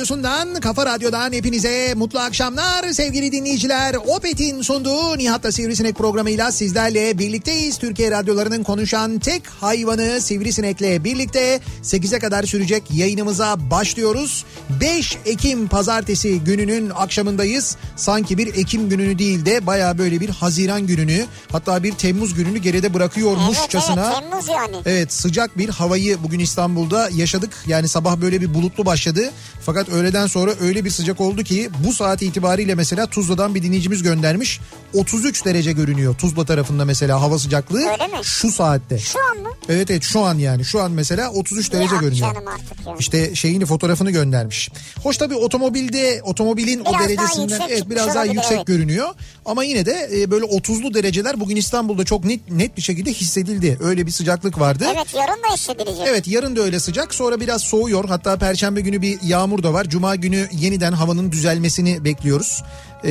radyosundan, kafa radyodan hepinize mutlu akşamlar sevgili dinleyiciler. Opet'in sunduğu Nihat'la Sivrisinek programıyla sizlerle birlikteyiz. Türkiye radyolarının konuşan tek hayvanı Sivrisinek'le birlikte 8'e kadar sürecek yayınımıza başlıyoruz. 5 Ekim pazartesi gününün akşamındayız. Sanki bir Ekim gününü değil de baya böyle bir Haziran gününü hatta bir Temmuz gününü geride bırakıyormuşçasına. Evet evet Temmuz yani. Evet sıcak bir havayı bugün İstanbul'da yaşadık. Yani sabah böyle bir bulutlu başladı. Fakat öğleden sonra öyle bir sıcak oldu ki bu saat itibariyle mesela Tuzla'dan bir dinleyicimiz göndermiş. 33 derece görünüyor Tuzla tarafında mesela hava sıcaklığı. Öyle mi? Şu saatte. Şu an mı? Evet evet şu an yani şu an mesela 33 derece Ya görünüyor. canım artık ya. İşte şeyini fotoğrafını göndermiş. Hoş tabii otomobilde otomobilin Biraz o derecesinden evet biraz daha olabilir, yüksek evet. görünüyor. Ama yine de e, böyle 30'lu dereceler bugün İstanbul'da çok net net bir şekilde hissedildi. Öyle bir sıcaklık vardı. Evet yarın da hissedilecek. Evet yarın da öyle sıcak sonra biraz soğuyor hatta perşembe günü bir yağmur da var. Cuma günü yeniden havanın düzelmesini bekliyoruz. Ee,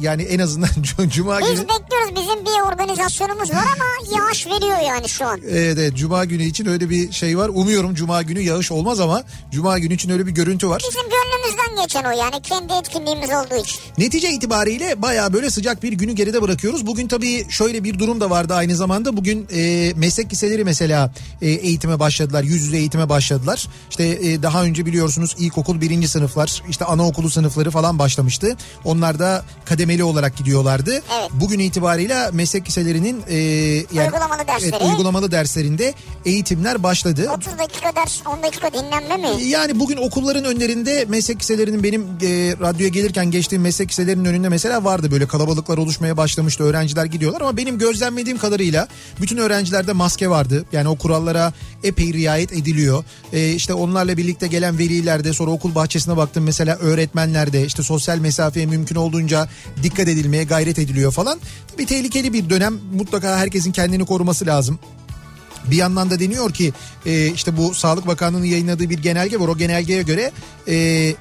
yani en azından cuma Biz günü bekliyoruz bizim bir organizasyonumuz var ama yağış veriyor yani şu an. Evet, evet cuma günü için öyle bir şey var. Umuyorum cuma günü yağış olmaz ama cuma günü için öyle bir görüntü var. Bizim gönlümüzden geçen o yani kendi etkinliğimiz olduğu için. Netice itibariyle baya böyle sıcak bir günü geride bırakıyoruz. Bugün tabii şöyle bir durum da vardı aynı zamanda. Bugün e, meslek liseleri mesela e, eğitime başladılar. Yüz yüze eğitime başladılar. İşte e, daha önce biliyorsunuz ilkokul birinci sınıflar işte anaokulu sınıfları falan başlamıştı. Onlar da kademeli olarak gidiyorlardı. Evet. Bugün itibariyle meslek liselerinin e, yani, Uygulamalı dersleri. Evet, uygulamalı derslerinde eğitimler başladı. 30 dakika ders 10 dakika dinlenme mi? Yani bugün okulların önlerinde meslek liselerinin benim e, radyoya gelirken geçtiğim meslek liselerinin önünde mesela vardı böyle kalabalıklar oluşmaya başlamıştı öğrenciler gidiyorlar ama benim gözlemlediğim kadarıyla bütün öğrencilerde maske vardı. Yani o kurallara epey riayet ediliyor. E, işte onlarla birlikte gelen velilerde sonra okul bahçesine baktım mesela öğretmenlerde işte sosyal mesafeye mümkün olduğunca dikkat edilmeye gayret ediliyor falan. Bir tehlikeli bir dönem mutlaka herkesin kendini koruması lazım. Bir yandan da deniyor ki e, işte bu Sağlık Bakanlığı'nın yayınladığı bir genelge var. O genelgeye göre e,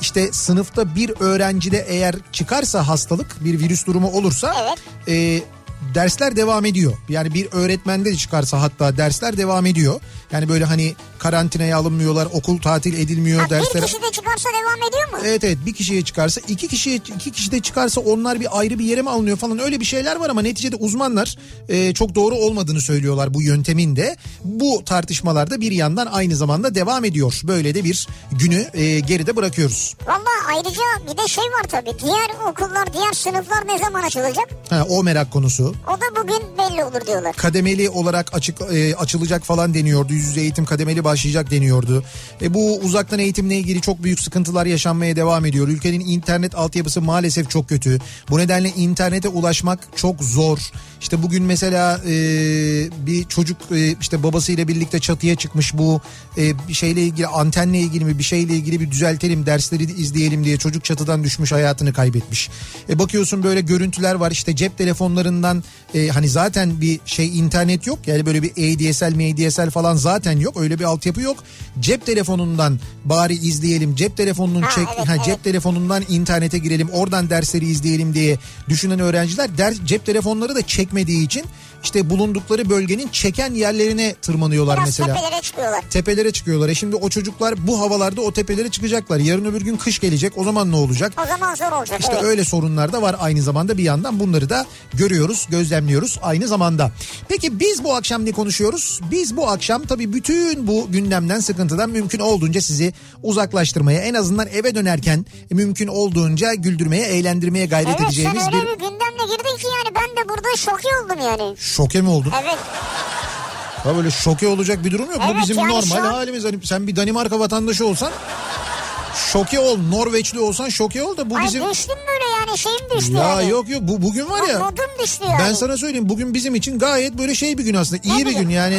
işte sınıfta bir öğrencide eğer çıkarsa hastalık bir virüs durumu olursa Evet. e, dersler devam ediyor. Yani bir öğretmende de çıkarsa hatta dersler devam ediyor. Yani böyle hani karantinaya alınmıyorlar, okul tatil edilmiyor, Ha, dersler... bir kişi de çıkarsa devam ediyor mu? Evet evet bir kişiye çıkarsa iki kişiye iki kişi de çıkarsa onlar bir ayrı bir yere mi alınıyor falan öyle bir şeyler var ama neticede uzmanlar e, çok doğru olmadığını söylüyorlar bu yöntemin de. Bu tartışmalarda bir yandan aynı zamanda devam ediyor. Böyle de bir günü e, geride bırakıyoruz. Valla ayrıca bir de şey var tabii. Diğer okullar, diğer sınıflar ne zaman açılacak? Ha, o merak konusu. O da bugün belli olur diyorlar. Kademeli olarak açık e, açılacak falan deniyordu. Yüz yüze eğitim kademeli başlayacak deniyordu. E, bu uzaktan eğitimle ilgili çok büyük sıkıntılar yaşanmaya devam ediyor. Ülkenin internet altyapısı maalesef çok kötü. Bu nedenle internete ulaşmak çok zor. İşte bugün mesela e, bir çocuk e, işte babasıyla birlikte çatıya çıkmış bu e, bir şeyle ilgili antenle ilgili mi bir şeyle ilgili bir düzeltelim dersleri izleyelim diye çocuk çatıdan düşmüş hayatını kaybetmiş. E, bakıyorsun böyle görüntüler var işte cep telefonlarından e, hani zaten bir şey internet yok yani böyle bir ADSL MDSL falan zaten yok öyle bir altyapı yok. Cep telefonundan bari izleyelim cep telefonunun Ha, çek evet, ha, evet. cep telefonundan internete girelim oradan dersleri izleyelim diye düşünen öğrenciler ders cep telefonları da çekmediği için işte bulundukları bölgenin çeken yerlerine tırmanıyorlar Biraz mesela tepelere çıkıyorlar. tepelere çıkıyorlar. E şimdi o çocuklar bu havalarda o tepelere çıkacaklar. Yarın öbür gün kış gelecek. O zaman ne olacak? O zaman zor olacak. İşte evet. öyle sorunlar da var aynı zamanda bir yandan bunları da görüyoruz, gözlemliyoruz aynı zamanda. Peki biz bu akşam ne konuşuyoruz? Biz bu akşam tabii bütün bu gündemden sıkıntıdan mümkün olduğunca sizi uzaklaştırmaya en azından eve dönerken mümkün olduğunca güldürmeye, eğlendirmeye gayret Evet sen edeceğimiz öyle bir bir gündemle girdin ki yani ben de burada şoke oldum yani. Şoke mi oldun? Evet. Ya böyle şoke olacak bir durum yok. bu Evet, bizim yani normal an- halimiz. Hani sen bir Danimarka vatandaşı olsan şoke ol. Norveçli olsan şoke ol da bu Ay bizim... düştüm böyle yani şeyim düştü Ya yani. yok yok bu bugün var ya. Modum düştü yani. Ben sana söyleyeyim bugün bizim için gayet böyle şey bir gün aslında. iyi Ne bir gün? gün yani.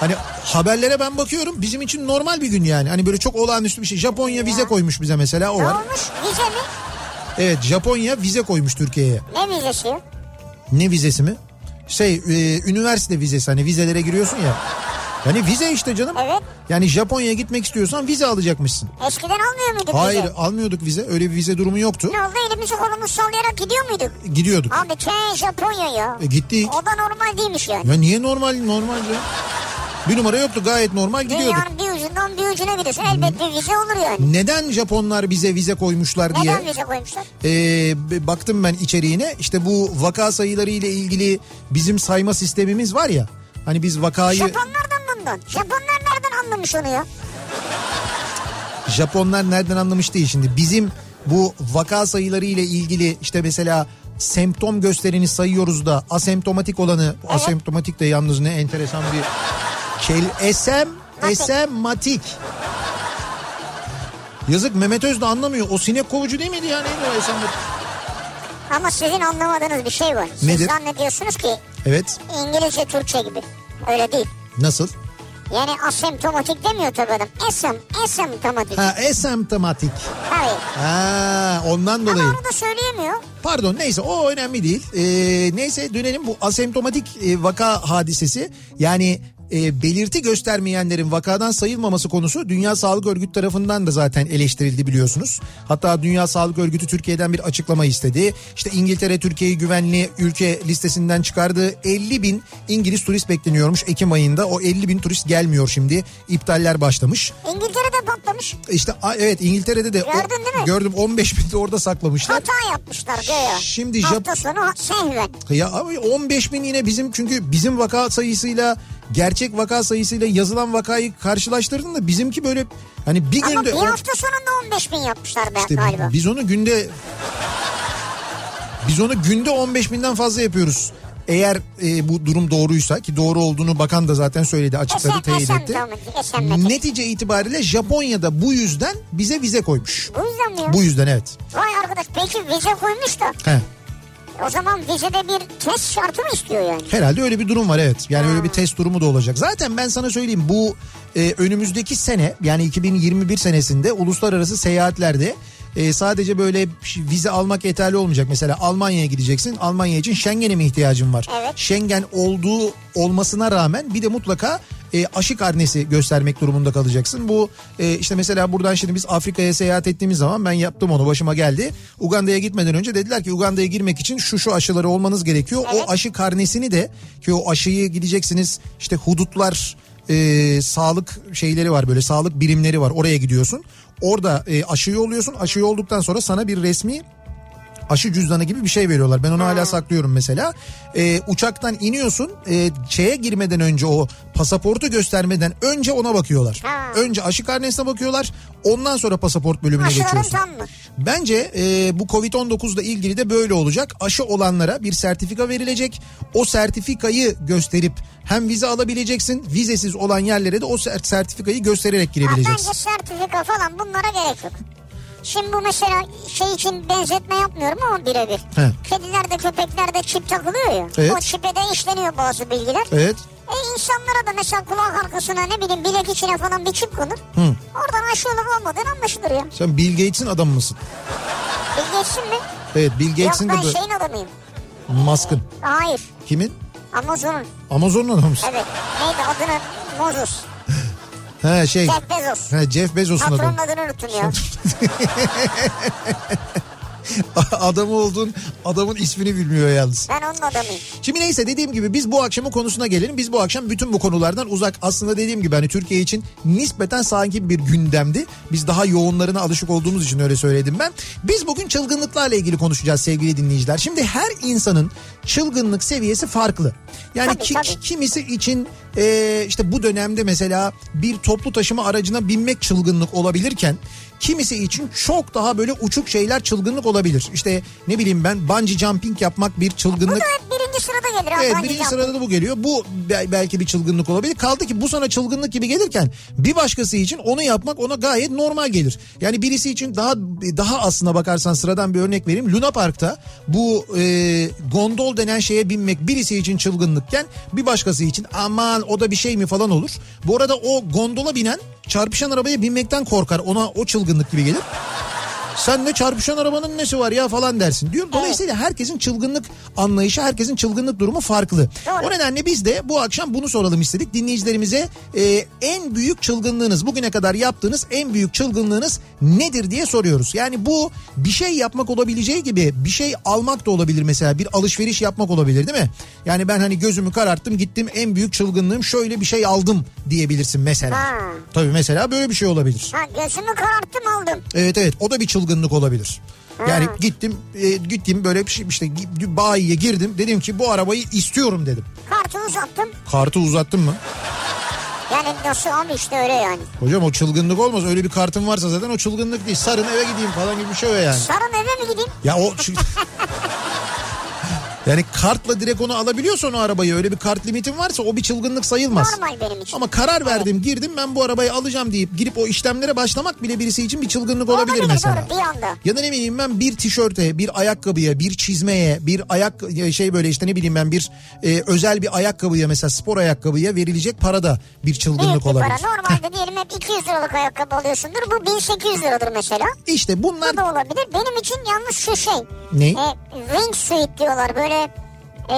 Hani haberlere ben bakıyorum bizim için normal bir gün yani. Hani böyle çok olağanüstü bir şey. Japonya vize koymuş bize mesela o Ne var. olmuş? Vize mi? Evet Japonya vize koymuş Türkiye'ye. Ne vizesi? Ne vizesi mi? Şey e, üniversite vizesi hani vizelere giriyorsun ya. Yani vize işte canım. Evet. Yani Japonya'ya gitmek istiyorsan vize alacakmışsın. Eskiden almıyor muyduk Hayır vize? almıyorduk vize. Öyle bir vize durumu yoktu. Ne oldu elimizi kolumuzu sallayarak gidiyor muyduk? Gidiyorduk. Abi te Japonya ya. E, gittik. O da normal değilmiş yani. Ya niye normal normal ya? Bir numara yoktu gayet normal gidiyorduk. Dünyanın bir ucundan bir ucuna gidiyorsun. Elbet bir vize olur yani. Neden Japonlar bize vize koymuşlar diye Neden vize koymuşlar? e, baktım ben içeriğine. İşte bu vaka sayıları ile ilgili bizim sayma sistemimiz var ya. Hani biz vakayı Japonlardan bundan. Japonlar nereden anlamış onu ya? Japonlar nereden anlamış değil şimdi. Bizim bu vaka sayıları ile ilgili işte mesela semptom göstereni sayıyoruz da asemptomatik olanı asemptomatik de yalnız ne enteresan bir kel esem Matik. esematik. Yazık Mehmet Öz de anlamıyor. O sinek kovucu değil miydi ya? Neydi o esematik? Ama sizin anlamadığınız bir şey var. Siz Nedir? zannediyorsunuz ki Evet. İngilizce Türkçe gibi. Öyle değil. Nasıl? Yani asemptomatik demiyor tabii adam. Esem, esemptomatik. Ha esemptomatik. Tabii. Ha ondan dolayı. Ama onu da söyleyemiyor. Pardon neyse o önemli değil. Ee, neyse dönelim bu asemptomatik e, vaka hadisesi yani e, belirti göstermeyenlerin vakadan sayılmaması konusu Dünya Sağlık Örgütü tarafından da zaten eleştirildi biliyorsunuz. Hatta Dünya Sağlık Örgütü Türkiye'den bir açıklama istedi. İşte İngiltere Türkiye'yi güvenli ülke listesinden çıkardı. 50 bin İngiliz turist bekleniyormuş Ekim ayında. O 50 bin turist gelmiyor şimdi. İptaller başlamış. İngiltere'de patlamış. İşte evet İngiltere'de de Gördün değil mi? gördüm 15 bin de orada saklamışlar. Hata yapmışlar göya. Şimdi Hafta Jap- sonu sehven. Ya abi 15 bin yine bizim çünkü bizim vaka sayısıyla gerçek vaka sayısıyla yazılan vakayı karşılaştırdın da bizimki böyle hani bir Ama günde bir hafta sonunda 15 bin yapmışlar be işte galiba. biz onu günde biz onu günde 15 binden fazla yapıyoruz. Eğer e, bu durum doğruysa ki doğru olduğunu bakan da zaten söyledi açıkladı Esem, teyit etti. esemptomatik. Netice itibariyle Japonya'da bu yüzden bize vize koymuş. Bu yüzden mi ya? Bu yüzden evet. Vay arkadaş peki vize koymuş da He. O zaman vizede bir test şartı mı istiyor yani? Herhalde öyle bir durum var evet. Yani öyle bir test durumu da olacak. Zaten ben sana söyleyeyim bu e, önümüzdeki sene yani 2021 senesinde uluslararası seyahatlerde e, sadece böyle vize almak yeterli olmayacak. Mesela Almanya'ya gideceksin. Almanya için Schengen'e mi ihtiyacın var? Evet. Schengen olduğu olmasına rağmen bir de mutlaka e, aşı karnesi göstermek durumunda kalacaksın. Bu e, işte mesela buradan şimdi biz Afrika'ya seyahat ettiğimiz zaman ben yaptım onu başıma geldi. Uganda'ya gitmeden önce dediler ki Uganda'ya girmek için şu şu aşıları olmanız gerekiyor. Evet. O aşı karnesini de ki o aşıyı gideceksiniz işte hudutlar e, sağlık şeyleri var böyle sağlık birimleri var oraya gidiyorsun. Orada e, aşıyı oluyorsun. Aşıyı olduktan sonra sana bir resmi Aşı cüzdanı gibi bir şey veriyorlar. Ben onu hala saklıyorum mesela. Ee, uçaktan iniyorsun. E, şeye girmeden önce o pasaportu göstermeden önce ona bakıyorlar. Ha. Önce aşı karnesine bakıyorlar. Ondan sonra pasaport bölümüne Aşıların geçiyorsun. tam mı? Bence e, bu Covid-19 ile ilgili de böyle olacak. Aşı olanlara bir sertifika verilecek. O sertifikayı gösterip hem vize alabileceksin. Vizesiz olan yerlere de o ser- sertifikayı göstererek girebileceksin. bence sertifika falan bunlara gerek yok. Şimdi bu mesela şey için benzetme yapmıyorum ama birebir. Kedilerde köpeklerde çip takılıyor ya. Evet. O çipe de işleniyor bazı bilgiler. Evet. E insanlara da mesela kulak arkasına ne bileyim bilek içine falan bir çip konur. Hı. Oradan aşı olup olmadığını anlaşılır ya. Sen Bill Gates'in adamı mısın? Bilgi geçsin mi? Evet Bill Yok Gates'in de ben bu- şeyin adamıyım. Musk'ın. Hayır. Kimin? Amazon'un. Amazon'un adamı mısın? Evet. Neydi adını? Mozos. He şey. Jeff Bezos. He, Jeff Bezos'un adamı. Patronun adını unuttum ya. adamı olduğun adamın ismini bilmiyor yalnız. Ben onun adamıyım. Şimdi neyse dediğim gibi biz bu akşamın konusuna gelelim. Biz bu akşam bütün bu konulardan uzak. Aslında dediğim gibi hani Türkiye için nispeten sakin bir gündemdi. Biz daha yoğunlarına alışık olduğumuz için öyle söyledim ben. Biz bugün çılgınlıklarla ilgili konuşacağız sevgili dinleyiciler. Şimdi her insanın çılgınlık seviyesi farklı. Yani Tabii, ki- tabii. kimisi için e, işte bu dönemde mesela bir toplu taşıma aracına binmek çılgınlık olabilirken kimisi için çok daha böyle uçuk şeyler çılgınlık olabilir. İşte ne bileyim ben bungee jumping yapmak bir Bu çılgınlık. da hep birinci sırada gelir. Evet birinci sırada da bu geliyor. Bu be- belki bir çılgınlık olabilir. Kaldı ki bu sana çılgınlık gibi gelirken bir başkası için onu yapmak ona gayet normal gelir. Yani birisi için daha daha aslına bakarsan sıradan bir örnek vereyim. Luna Park'ta bu e, gondol denen şeye binmek birisi için çılgınlıkken bir başkası için aman o da bir şey mi falan olur. Bu arada o gondola binen çarpışan arabaya binmekten korkar. Ona o çılgınlık gibi gelir. Sen ne çarpışan arabanın nesi var ya falan dersin diyor. Dolayısıyla herkesin çılgınlık anlayışı, herkesin çılgınlık durumu farklı. Doğru. O nedenle biz de bu akşam bunu soralım istedik. Dinleyicilerimize e, en büyük çılgınlığınız, bugüne kadar yaptığınız en büyük çılgınlığınız nedir diye soruyoruz. Yani bu bir şey yapmak olabileceği gibi bir şey almak da olabilir mesela. Bir alışveriş yapmak olabilir değil mi? Yani ben hani gözümü kararttım gittim en büyük çılgınlığım şöyle bir şey aldım diyebilirsin mesela. Ha. Tabii mesela böyle bir şey olabilir. Ha gözümü kararttım aldım. Evet evet o da bir çılgınlık olabilir. Yani gittim e, gittim böyle bir şey işte bayiye girdim dedim ki bu arabayı istiyorum dedim. Kartı uzattım. Kartı uzattın mı? Yani nasıl abi işte öyle yani. Hocam o çılgınlık olmaz öyle bir kartın varsa zaten o çılgınlık değil. Sarın eve gideyim falan gibi bir şey o yani. Sarın eve mi gideyim? Ya o Yani kartla direkt onu alabiliyorsan o arabayı öyle bir kart limitin varsa o bir çılgınlık sayılmaz. Normal benim için. Ama karar verdim girdim ben bu arabayı alacağım deyip girip o işlemlere başlamak bile birisi için bir çılgınlık olabilir, Olabilir, mesela. doğru, bir anda. Ya da ne bileyim ben bir tişörte, bir ayakkabıya, bir çizmeye, bir ayak şey böyle işte ne bileyim ben bir e, özel bir ayakkabıya mesela spor ayakkabıya verilecek para da bir çılgınlık Büyük bir olabilir. para. Normalde diyelim hep 200 liralık ayakkabı alıyorsundur. Bu 1800 liradır mesela. İşte bunlar Bu da olabilir. Benim için yalnız şu şey. Ne? E, wingsuit diyorlar böyle e,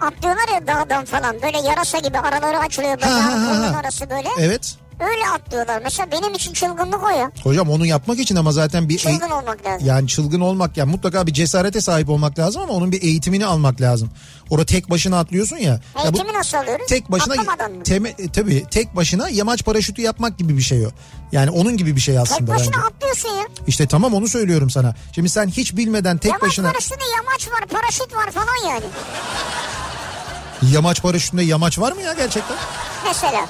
atlıyorlar ya dağdan falan. Böyle yarasa gibi araları açılıyor. Ha, ha, ha, ha. arası böyle. evet. Öyle atlıyorlar. Mesela benim için çılgınlık o ya. Hocam onu yapmak için ama zaten bir Çılgın olmak lazım. yani çılgın olmak yani mutlaka bir cesarete sahip olmak lazım ama onun bir eğitimini almak lazım. Orada tek başına atlıyorsun ya. Ya bu Eğitimi nasıl alıyoruz? tek başına Atlamadan mı? teme, e, tabii tek başına yamaç paraşütü yapmak gibi bir şey o. Yani onun gibi bir şey Tek aslında başına bence. atlıyorsun ya. İşte tamam onu söylüyorum sana. Şimdi sen hiç bilmeden tek yamaç başına var üstünde yamaç var paraşüt var falan yani. yamaç paraşütünde yamaç var mı ya gerçekten? Mesela.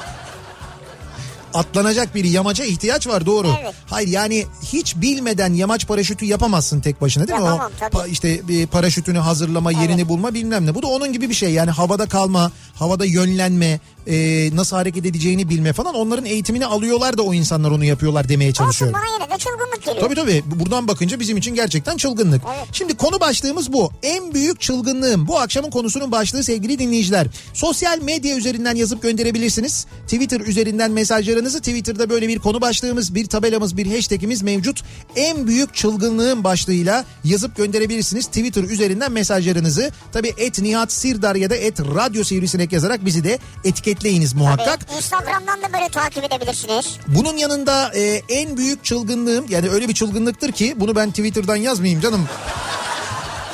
Atlanacak bir yamaca ihtiyaç var doğru. Evet. Hayır yani hiç bilmeden yamaç paraşütü yapamazsın tek başına değil mi? Yapamam, o tabii. pa- işte bir paraşütünü hazırlama, yerini bulma bilmem ne. Bu da onun gibi bir şey. Yani havada kalma, havada yönlenme, e, nasıl hareket edeceğini bilme falan. Onların eğitimini alıyorlar da o insanlar onu yapıyorlar demeye Olsun çalışıyorum. bana yine de çılgınlık geliyor. Tabii tabii buradan bakınca bizim için gerçekten çılgınlık. Evet. Şimdi konu başlığımız bu. En büyük çılgınlığım. Bu akşamın konusunun başlığı sevgili dinleyiciler. Sosyal medya üzerinden yazıp gönderebilirsiniz. Twitter üzerinden mesajlarınızı Twitter'da böyle bir konu başlığımız, bir tabelamız, bir hashtagimiz mevcut. En büyük çılgınlığım başlığıyla yazıp gönderebilirsiniz. Twitter üzerinden mesajlarınızı. Tabii et Nihat Sirdar ya da et Radyo Sivrisinek yazarak bizi de etiketleyiniz muhakkak. Evet, Instagram'dan da böyle takip edebilirsiniz. Bunun yanında e, en büyük çılgınlığım yani öyle bir çılgınlıktır ki bunu ben Twitter'dan yazmayayım canım.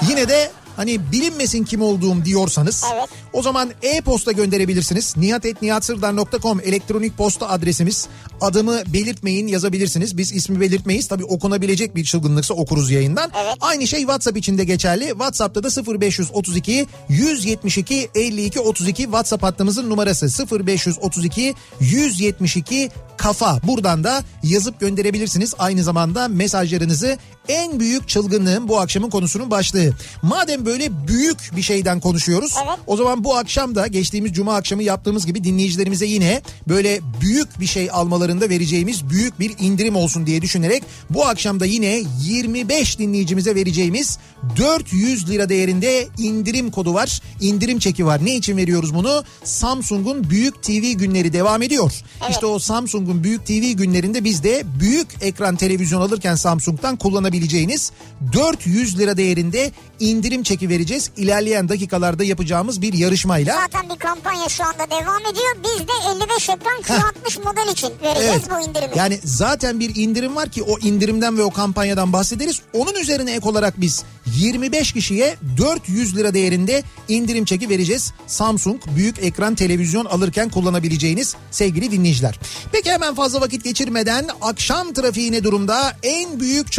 Yine de hani bilinmesin kim olduğum diyorsanız Evet. o zaman e-posta gönderebilirsiniz. nihatetnihatsırdar.com elektronik posta adresimiz. Adımı belirtmeyin yazabilirsiniz. Biz ismi belirtmeyiz. Tabii okunabilecek bir çılgınlıksa okuruz yayından. Evet. Aynı şey WhatsApp için de geçerli. WhatsApp'ta da 0532 172 52 32 WhatsApp hattımızın numarası 0532 172 kafa. Buradan da yazıp gönderebilirsiniz. Aynı zamanda mesajlarınızı en büyük çılgınlığın bu akşamın konusunun başlığı. Madem böyle büyük bir şeyden konuşuyoruz. Evet. O zaman bu akşam da geçtiğimiz cuma akşamı yaptığımız gibi dinleyicilerimize yine böyle büyük bir şey almalarında vereceğimiz büyük bir indirim olsun diye düşünerek bu akşam da yine 25 dinleyicimize vereceğimiz 400 lira değerinde indirim kodu var. İndirim çeki var. Ne için veriyoruz bunu? Samsung'un Büyük TV günleri devam ediyor. İşte o Samsung'un Büyük TV günlerinde biz de büyük ekran televizyon alırken Samsung'dan kullanabileceğiniz 400 lira değerinde indirim çeki vereceğiz. İlerleyen dakikalarda yapacağımız bir yarışmayla. Zaten bir kampanya şu anda devam ediyor. Biz de 55 ekran Q60 model için vereceğiz bu indirimi. Yani zaten bir indirim var ki o indirimden ve o kampanyadan bahsederiz. Onun üzerine ek olarak biz 25 kişiye 400 lira değerinde indirim çeki vereceğiz. Samsung büyük ekran televizyon alırken kullanabileceğiniz sevgili dinleyiciler. Peki hemen fazla vakit geçirmeden akşam trafiği ne durumda? En büyük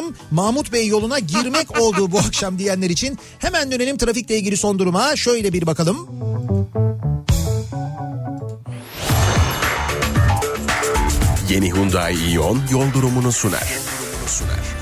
çılgınlığım Mahmut Bey yoluna girmek olduğu bu akşam diyenler için hemen dönelim trafikle ilgili son duruma. Şöyle bir bakalım. Yeni Hyundai Ion yol durumunu sunar. Sunar.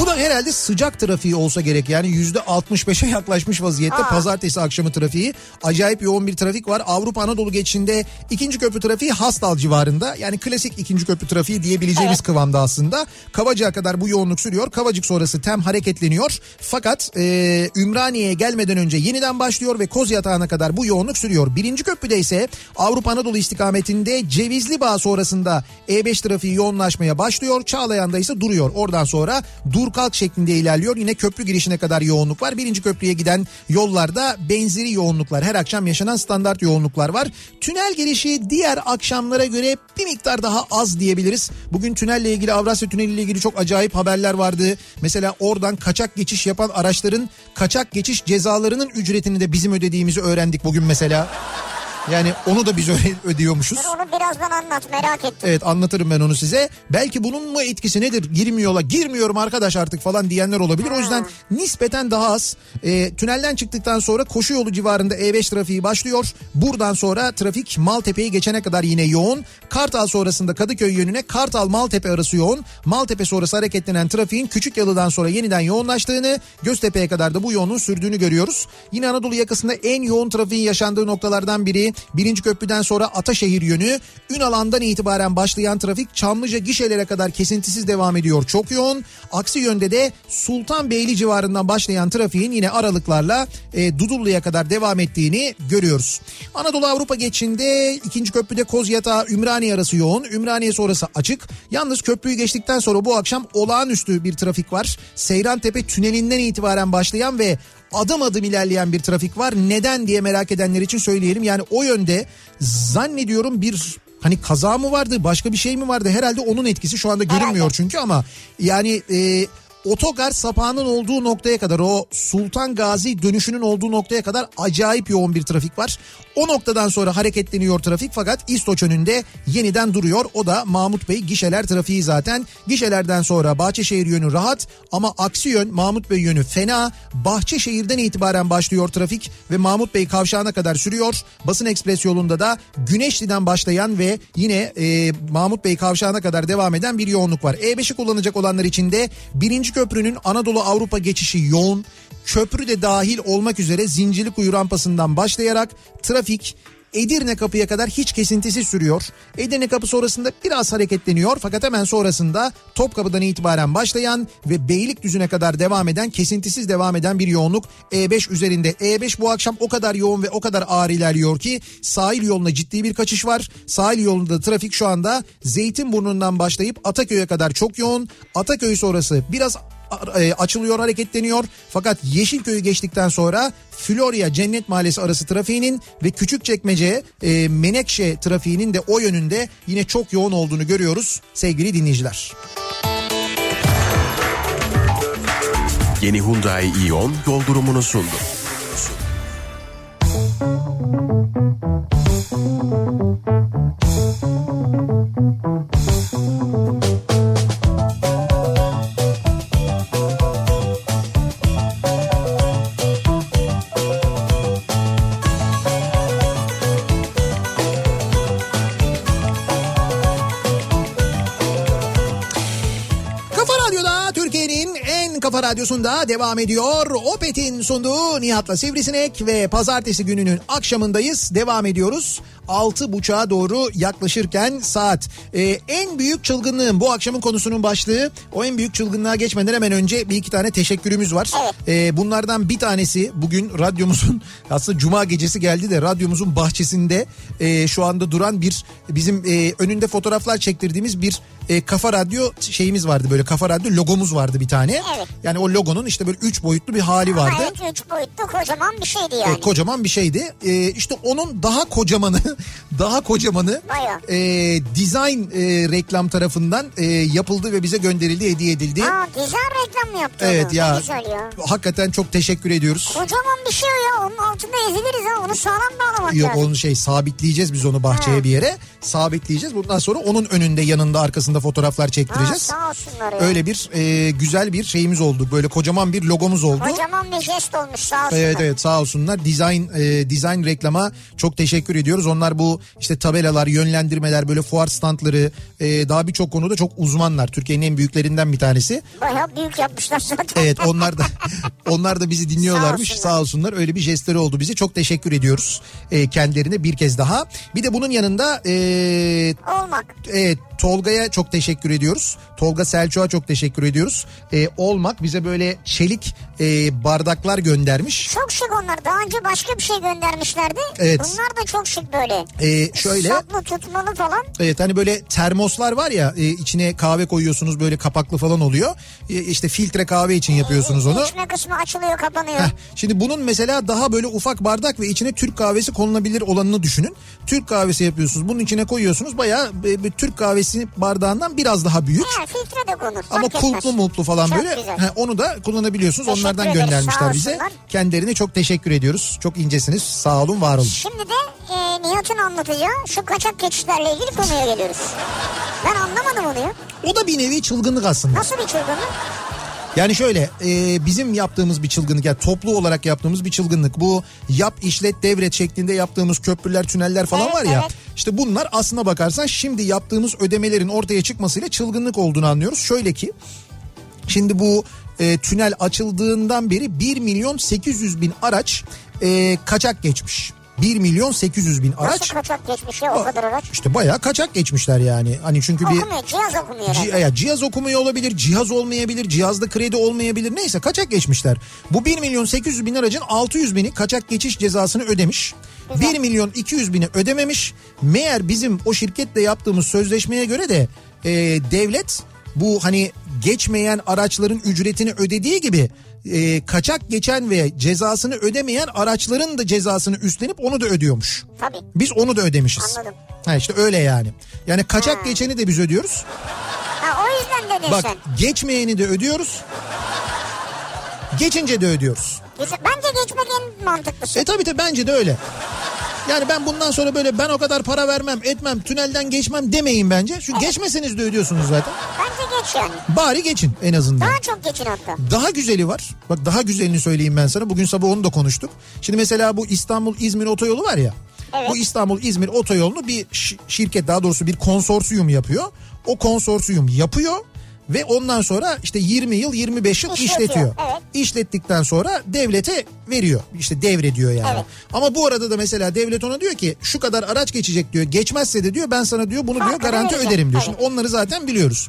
Bu da herhalde sıcak trafiği olsa gerek. Yani yüzde 65'e yaklaşmış vaziyette Aa. pazartesi akşamı trafiği. Acayip yoğun bir trafik var. Avrupa Anadolu geçişinde ikinci köprü trafiği Hastal civarında. Yani klasik ikinci köprü trafiği diyebileceğimiz kıvamda aslında. Kavacık'a kadar bu yoğunluk sürüyor. Kavacık sonrası tem hareketleniyor. Fakat e, Ümraniye'ye gelmeden önce yeniden başlıyor ve Koz Yatağı'na kadar bu yoğunluk sürüyor. Birinci köprüde ise Avrupa Anadolu istikametinde Cevizli Bağ sonrasında E5 trafiği yoğunlaşmaya başlıyor. Çağlayan'da ise duruyor. Oradan sonra dur kalk şeklinde ilerliyor. Yine köprü girişine kadar yoğunluk var. Birinci köprüye giden yollarda benzeri yoğunluklar. Her akşam yaşanan standart yoğunluklar var. Tünel girişi diğer akşamlara göre bir miktar daha az diyebiliriz. Bugün tünelle ilgili Avrasya Tüneli ile ilgili çok acayip haberler vardı. Mesela oradan kaçak geçiş yapan araçların kaçak geçiş cezalarının ücretini de bizim ödediğimizi öğrendik bugün mesela. Yani onu da biz ödüyormuşuz. Dur onu birazdan anlat merak ettim. Evet anlatırım ben onu size. Belki bunun mu etkisi nedir? Girmiyorlar, girmiyorum arkadaş artık falan diyenler olabilir. O yüzden nispeten daha az. E, tünelden çıktıktan sonra koşu yolu civarında E5 trafiği başlıyor. Buradan sonra trafik Maltepe'yi geçene kadar yine yoğun. Kartal sonrasında Kadıköy yönüne Kartal Maltepe arası yoğun. Maltepe sonrası hareketlenen trafiğin Küçük Yalı'dan sonra yeniden yoğunlaştığını, Göztepe'ye kadar da bu yoğunluğun sürdüğünü görüyoruz. Yine Anadolu yakasında en yoğun trafiğin yaşandığı noktalardan biri Birinci köprüden sonra Ataşehir yönü Ünalan'dan itibaren başlayan trafik Çamlıca gişelere kadar kesintisiz devam ediyor. Çok yoğun. Aksi yönde de Sultanbeyli civarından başlayan trafiğin yine aralıklarla e, Dudullu'ya kadar devam ettiğini görüyoruz. Anadolu Avrupa geçişinde ikinci köprüde Kozyatağı Ümraniye arası yoğun. Ümraniye sonrası açık. Yalnız köprüyü geçtikten sonra bu akşam olağanüstü bir trafik var. Seyrantepe tünelinden itibaren başlayan ve adım adım ilerleyen bir trafik var. Neden diye merak edenler için söyleyelim. Yani o yönde zannediyorum bir hani kaza mı vardı başka bir şey mi vardı herhalde onun etkisi şu anda görünmüyor çünkü ama yani e, otogar sapağının olduğu noktaya kadar o Sultan Gazi dönüşünün olduğu noktaya kadar acayip yoğun bir trafik var. O noktadan sonra hareketleniyor trafik fakat İstoç önünde yeniden duruyor. O da Mahmut Bey gişeler trafiği zaten. Gişelerden sonra Bahçeşehir yönü rahat ama aksi yön Mahmut Bey yönü fena. Bahçeşehir'den itibaren başlıyor trafik ve Mahmut Bey kavşağına kadar sürüyor. Basın Ekspres yolunda da Güneşli'den başlayan ve yine e, Mahmut Bey kavşağına kadar devam eden bir yoğunluk var. E5'i kullanacak olanlar için de birinci köprünün Anadolu Avrupa geçişi yoğun. Köprü de dahil olmak üzere Zincirlikuyu rampasından başlayarak trafik Edirne kapıya kadar hiç kesintisi sürüyor. Edirne kapı sonrasında biraz hareketleniyor fakat hemen sonrasında Topkapı'dan itibaren başlayan ve Beylikdüzü'ne kadar devam eden kesintisiz devam eden bir yoğunluk E5 üzerinde. E5 bu akşam o kadar yoğun ve o kadar ağır ilerliyor ki sahil yoluna ciddi bir kaçış var. Sahil yolunda trafik şu anda Zeytinburnu'ndan başlayıp Ataköy'e kadar çok yoğun. Ataköy sonrası biraz açılıyor hareketleniyor. Fakat Yeşilköy'ü geçtikten sonra Florya Cennet Mahallesi arası trafiğinin ve Küçükçekmece e, Menekşe trafiğinin de o yönünde yine çok yoğun olduğunu görüyoruz sevgili dinleyiciler. Yeni Hyundai Ion yol durumunu sundu. Kafa kafa radyosunda devam ediyor. Opet'in sunduğu Nihat'la Sivrisinek ve pazartesi gününün akşamındayız. Devam ediyoruz. 6.30'a doğru yaklaşırken saat. Ee, en büyük çılgınlığım bu akşamın konusunun başlığı. O en büyük çılgınlığa geçmeden hemen önce bir iki tane teşekkürümüz var. Ee, bunlardan bir tanesi bugün radyomuzun aslında cuma gecesi geldi de radyomuzun bahçesinde e, şu anda duran bir bizim e, önünde fotoğraflar çektirdiğimiz bir e, kafa radyo şeyimiz vardı böyle kafa radyo logomuz vardı bir tane. Evet. Yani o logonun işte böyle üç boyutlu bir hali vardı. Evet üç boyutlu kocaman bir şeydi E, yani. kocaman bir şeydi. E, işte onun daha kocamanı, daha kocamanı Bayağı. e, design e, reklam tarafından e, yapıldı ve bize gönderildi, hediye edildi. Aa güzel reklam mı yaptı Evet onu? ya. Ya. Hakikaten çok teşekkür ediyoruz. Kocaman bir şey o ya. Onun altında eziliriz ha. Onu sağlam bağlamak Yok lazım. onu şey sabitleyeceğiz biz onu bahçeye Ha. bir yere. Sabitleyeceğiz. Bundan sonra onun önünde yanında arkasında fotoğraflar Ha, çektireceğiz. sağ olsunlar ya. Öyle bir e, güzel bir şeyimiz oldu. Böyle kocaman bir logomuz oldu. Kocaman bir jest olmuş sağ olsunlar. Evet evet sağ olsunlar. Design e, design reklama çok teşekkür ediyoruz. Onlar bu işte tabelalar, yönlendirmeler, böyle fuar standları e, daha birçok konuda çok uzmanlar. Türkiye'nin en büyüklerinden bir tanesi. Bayağı büyük yapmışlar zaten. Evet onlar da onlar da bizi dinliyorlarmış. Sağ olsunlar. Sağ olsunlar. Öyle bir jestleri oldu bize. Çok teşekkür ediyoruz e, kendilerine bir kez daha. Bir de bunun yanında e, Olmak. Evet Tolga'ya çok teşekkür ediyoruz. Tolga Selçuk'a çok teşekkür ediyoruz. Ee, Olmak bize böyle çelik e, bardaklar göndermiş. Çok şık onlar. Daha önce başka bir şey göndermişlerdi. Evet. Bunlar da çok şık böyle. Ee, şöyle Saplı tutmalı falan. evet hani böyle termoslar var ya e, içine kahve koyuyorsunuz böyle kapaklı falan oluyor. E, işte filtre kahve için yapıyorsunuz onu. İçme kısmı açılıyor kapanıyor. Heh, şimdi bunun mesela daha böyle ufak bardak ve içine Türk kahvesi konulabilir olanını düşünün. Türk kahvesi yapıyorsunuz. Bunun içine koyuyorsunuz. Bayağı e, bir Türk kahvesi bardağından biraz daha büyük. Ha, filtre de konur. Ama kulplu multlu falan Çok böyle güzel. he, onu da kullanabiliyorsunuz. Teşekkür Onlardan ederiz, göndermişler bize. Kendilerine çok teşekkür ediyoruz. Çok incesiniz. Sağ olun, var olun. Şimdi de e, Nihat'ın anlatacağı şu kaçak geçişlerle ilgili konuya geliyoruz. Ben anlamadım onu ya. O da bir nevi çılgınlık aslında. Nasıl bir çılgınlık? Yani şöyle e, bizim yaptığımız bir çılgınlık yani toplu olarak yaptığımız bir çılgınlık. Bu yap işlet devret şeklinde yaptığımız köprüler tüneller falan Evet, var ya. evet. İşte bunlar aslına bakarsan şimdi yaptığımız ödemelerin ortaya çıkmasıyla çılgınlık olduğunu anlıyoruz. Şöyle ki şimdi bu e, tünel açıldığından beri 1 milyon 800 bin araç e, kaçak geçmiş. 1 milyon 800 bin araç. Nasıl kaçak geçmiş ya o kadar araç? İşte bayağı kaçak geçmişler yani. Hani çünkü bir Okumuyor cihaz okumuyor. Ci- ya cihaz okumuyor olabilir, cihaz olmayabilir, cihazda kredi olmayabilir. Neyse kaçak geçmişler. Bu 1 milyon 800 bin aracın 600 bini kaçak geçiş cezasını ödemiş. 1 milyon 200 bini ödememiş. Meğer bizim o şirketle yaptığımız sözleşmeye göre de e, devlet bu hani geçmeyen araçların ücretini ödediği gibi e, kaçak geçen ve cezasını ödemeyen araçların da cezasını üstlenip onu da ödüyormuş. Tabii. Biz onu da ödemişiz. Anladım. Ha işte öyle yani. Yani kaçak geçeni de biz ödüyoruz. Ha, o yüzden dedin Bak sen. geçmeyeni de ödüyoruz. Geçince de ödüyoruz. Bence geçmek en mantıklısı. E tabi tabi bence de öyle. Yani ben bundan sonra böyle ben o kadar para vermem etmem tünelden geçmem demeyin bence. Çünkü geçmeseniz de ödüyorsunuz zaten. Bence geç yani. Bari geçin en azından. Daha çok geçin hatta. Daha güzeli var. Bak daha güzelini söyleyeyim ben sana. Bugün sabah onu da konuştuk. Şimdi mesela bu İstanbul-İzmir otoyolu var ya. Evet. Bu İstanbul-İzmir otoyolunu bir şirket daha doğrusu bir konsorsiyum yapıyor. O konsorsiyum yapıyor ve ondan sonra işte 20 yıl 25 yıl İşletiyor, işletiyor. evet. İşlettikten sonra devlete veriyor. İşte devrediyor yani. Evet. Ama bu arada da mesela devlet ona diyor ki şu kadar araç geçecek diyor. Geçmezse de diyor ben sana diyor bunu diyor Farkını garanti vereceğim. öderim diyor. Evet. Şimdi onları zaten biliyoruz.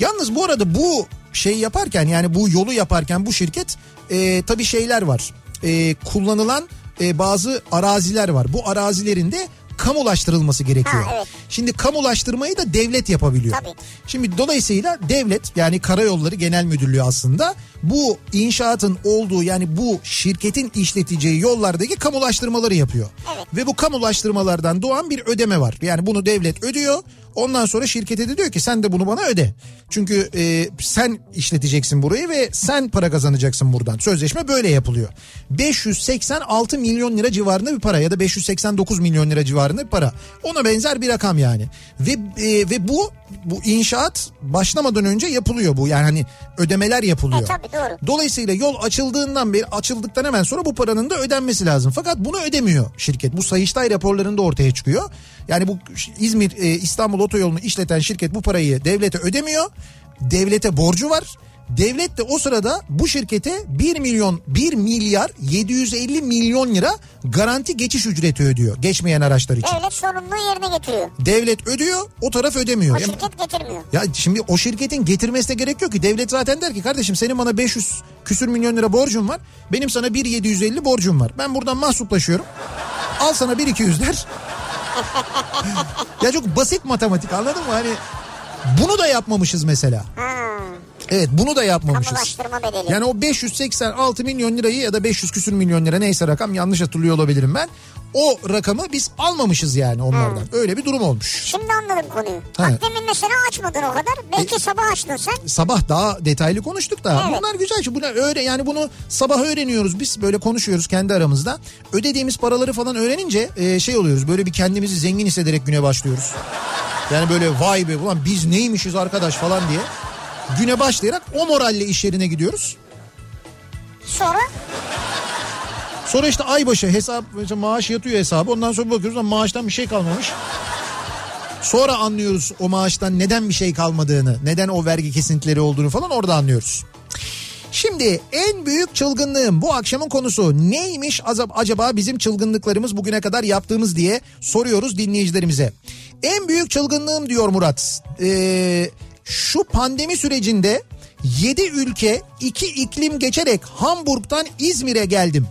Yalnız bu arada bu şey yaparken yani bu yolu yaparken bu şirket e, tabii şeyler var. E, kullanılan e, bazı araziler var. Bu arazilerinde kamulaştırılması gerekiyor. Ha, evet. Şimdi kamulaştırmayı da devlet yapabiliyor. Tabii. Şimdi dolayısıyla devlet yani Karayolları Genel Müdürlüğü aslında bu inşaatın olduğu yani bu şirketin işleteceği yollardaki kamulaştırmaları yapıyor. Evet. Ve bu kamulaştırmalardan doğan bir ödeme var. Yani bunu devlet ödüyor. Ondan sonra şirkete de diyor ki sen de bunu bana öde. Çünkü e, sen işleteceksin burayı ve sen para kazanacaksın buradan. Sözleşme böyle yapılıyor. 586 milyon lira civarında bir para ya da 589 milyon lira civarında bir para. Ona benzer bir rakam yani. Ve e, ve bu bu inşaat başlamadan önce yapılıyor bu. Yani hani ödemeler yapılıyor. E, tabii, doğru. Dolayısıyla yol açıldığından beri açıldıktan hemen sonra bu paranın da ödenmesi lazım. Fakat bunu ödemiyor şirket. Bu Sayıştay raporlarında ortaya çıkıyor. Yani bu İzmir e, İstanbul otoyolunu işleten şirket bu parayı devlete ödemiyor. Devlete borcu var. Devlet de o sırada bu şirkete 1 milyon 1 milyar 750 milyon lira garanti geçiş ücreti ödüyor geçmeyen araçlar için. Devlet sorumluluğu yerine getiriyor. Devlet ödüyor o taraf ödemiyor. O şirket getirmiyor. ya şimdi o şirketin getirmesine gerek yok ki. Devlet zaten der ki kardeşim senin bana 500 küsür milyon lira borcun var. Benim sana 1.750 borcum var. Ben buradan mahsuplaşıyorum. Al sana 1.200 der. ya çok basit matematik anladın mı? Hani bunu da yapmamışız mesela. Ha, Evet bunu da yapmamışız. bedeli. Yani o 586 milyon lirayı ya da 500 küsür milyon lira neyse rakam yanlış hatırlıyor olabilirim ben. O rakamı biz almamışız yani onlardan. Öyle bir durum olmuş. Şimdi anladım konuyu. Ha. Bak demin mesela açmadın o kadar. Belki E- sabah açtın sen. sabah daha detaylı konuştuk da Evet. bunlar güzel şey. Buna öyle yani bunu sabah öğreniyoruz biz böyle konuşuyoruz kendi aramızda. Ödediğimiz paraları falan öğrenince e, şey oluyoruz böyle bir kendimizi zengin hissederek güne başlıyoruz. Yani böyle vay be ulan biz neymişiz arkadaş falan diye. Güne başlayarak o moralle iş yerine gidiyoruz. Sonra Sonra işte aybaşı hesap mesela maaş yatıyor hesabı. Ondan sonra bakıyoruz ama maaştan bir şey kalmamış. Sonra anlıyoruz o maaştan neden bir şey kalmadığını, neden o vergi kesintileri olduğunu falan orada anlıyoruz. Şimdi en büyük çılgınlığım bu akşamın konusu neymiş acaba bizim çılgınlıklarımız bugüne kadar yaptığımız diye soruyoruz dinleyicilerimize. En büyük çılgınlığım diyor Murat. Ee, şu pandemi sürecinde 7 ülke 2 iklim geçerek Hamburg'dan İzmir'e geldim.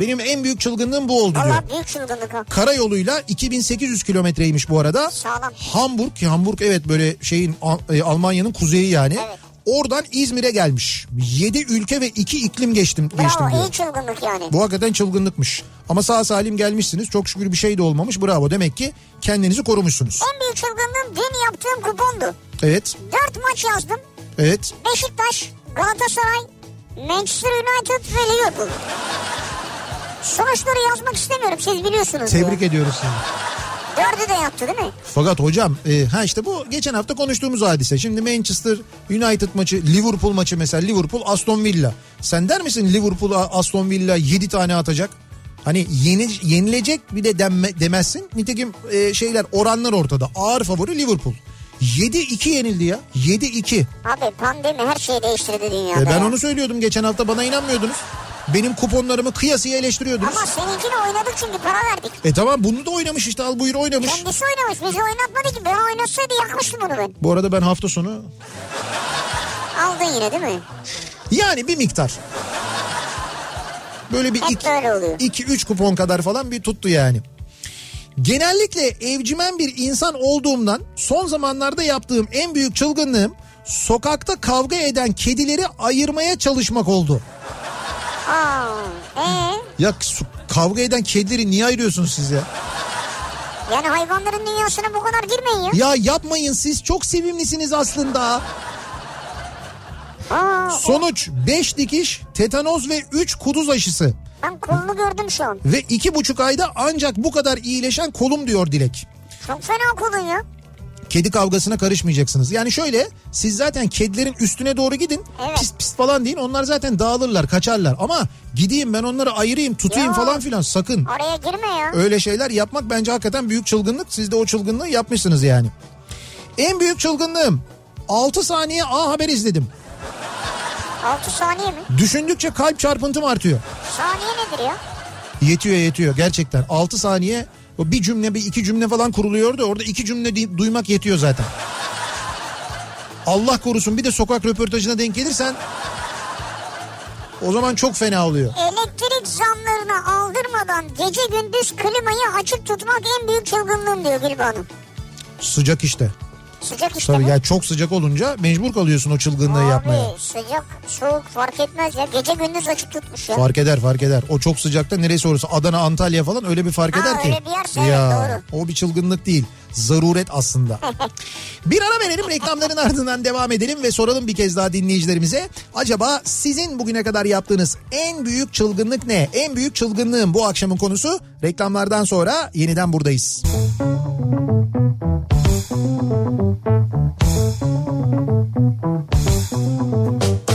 Benim en büyük çılgınlığım bu oldu diyor. Allah büyük çılgınlık o. Karayoluyla 2800 kilometreymiş bu arada. Sağlam. Hamburg, ki Hamburg evet böyle şeyin e, Almanya'nın kuzeyi yani. Evet. Oradan İzmir'e gelmiş. 7 ülke ve 2 iklim geçtim geçtim Bravo diyor. iyi çılgınlık yani. Bu hakikaten çılgınlıkmış. Ama sağ salim gelmişsiniz. Çok şükür bir şey de olmamış. Bravo. Demek ki kendinizi korumuşsunuz. En büyük çılgınlığım dün yaptığım kupondu. Evet. Dört maç yazdım. Evet. Beşiktaş, Galatasaray, Manchester United ve Liverpool. Sonuçları yazmak istemiyorum siz biliyorsunuz. Tebrik diye. ediyoruz seni. Dördü de yaptı değil mi? Fakat hocam e, ha işte bu geçen hafta konuştuğumuz hadise. Şimdi Manchester United maçı, Liverpool maçı mesela Liverpool Aston Villa. Sen der misin Liverpool Aston Villa 7 tane atacak? Hani yeni, yenilecek bir de denme, demezsin. Nitekim e, şeyler oranlar ortada. Ağır favori Liverpool. 7-2 yenildi ya. 7-2. Abi pandemi her şeyi değiştirdi dünyada. E ben ya. onu söylüyordum geçen hafta bana inanmıyordunuz. Benim kuponlarımı kıyasıya eleştiriyordunuz. Ama seninkini oynadık çünkü para verdik. E tamam bunu da oynamış işte al buyur oynamış. Kendisi oynamış bizi oynatmadı ki. Ben oynatsaydı yakmıştım onu ben. Bu arada ben hafta sonu Aldın yine değil mi? yani bir miktar. Böyle bir Hep iki, böyle oluyor. 2-3 kupon kadar falan bir tuttu yani. Genellikle evcimen bir insan olduğumdan son zamanlarda yaptığım en büyük çılgınlığım sokakta kavga eden kedileri ayırmaya çalışmak oldu. Aa, ee? Ya kavga eden kedileri niye ayırıyorsunuz siz ya? Yani hayvanların dünyasına bu kadar girmeyin ya. Ya yapmayın siz çok sevimlisiniz aslında. Aa, Sonuç 5 dikiş, tetanoz ve 3 kuduz aşısı. ben kolunu gördüm şu an. Ve iki buçuk ayda ancak bu kadar iyileşen kolum diyor Dilek. Çok fena kolun ya. Kedi kavgasına karışmayacaksınız. Yani şöyle siz zaten kedilerin üstüne doğru gidin. Evet. Pis pis falan deyin. Onlar zaten dağılırlar kaçarlar. Ama gideyim ben onları ayırayım tutayım Ya. falan filan sakın. Araya girme ya. Öyle şeyler yapmak bence hakikaten büyük çılgınlık. Siz de o çılgınlığı yapmışsınız yani. En büyük çılgınlığım 6 saniye A Haber izledim. 6 saniye mi? Düşündükçe kalp çarpıntım artıyor. Saniye nedir ya? Yetiyor yetiyor gerçekten. 6 saniye o bir cümle bir iki cümle falan kuruluyordu. Orada iki cümle duymak yetiyor zaten. Allah korusun bir de sokak röportajına denk gelirsen O zaman çok fena oluyor. Elektrik zamlarını aldırmadan gece gündüz klimayı açık tutmak en büyük çılgınlığım diyor Gülbe Hanım. Sıcak işte. Sıcak işte Tabii bu. yani çok sıcak olunca mecbur kalıyorsun o çılgınlığı Abi yapmaya. sıcak soğuk fark etmez ya. Gece gündüz açık tutmuş ya. Fark eder fark eder. O çok sıcakta neresi olursa Adana Antalya falan öyle bir fark Ha, eder ki. öyle bir yerse evet, O bir çılgınlık değil. Zaruret aslında. bir ara verelim reklamların ardından devam edelim ve soralım bir kez daha dinleyicilerimize. Acaba sizin bugüne kadar yaptığınız en büyük çılgınlık ne? En büyük çılgınlığın bu akşamın konusu. Reklamlardan sonra yeniden buradayız. Radyo'da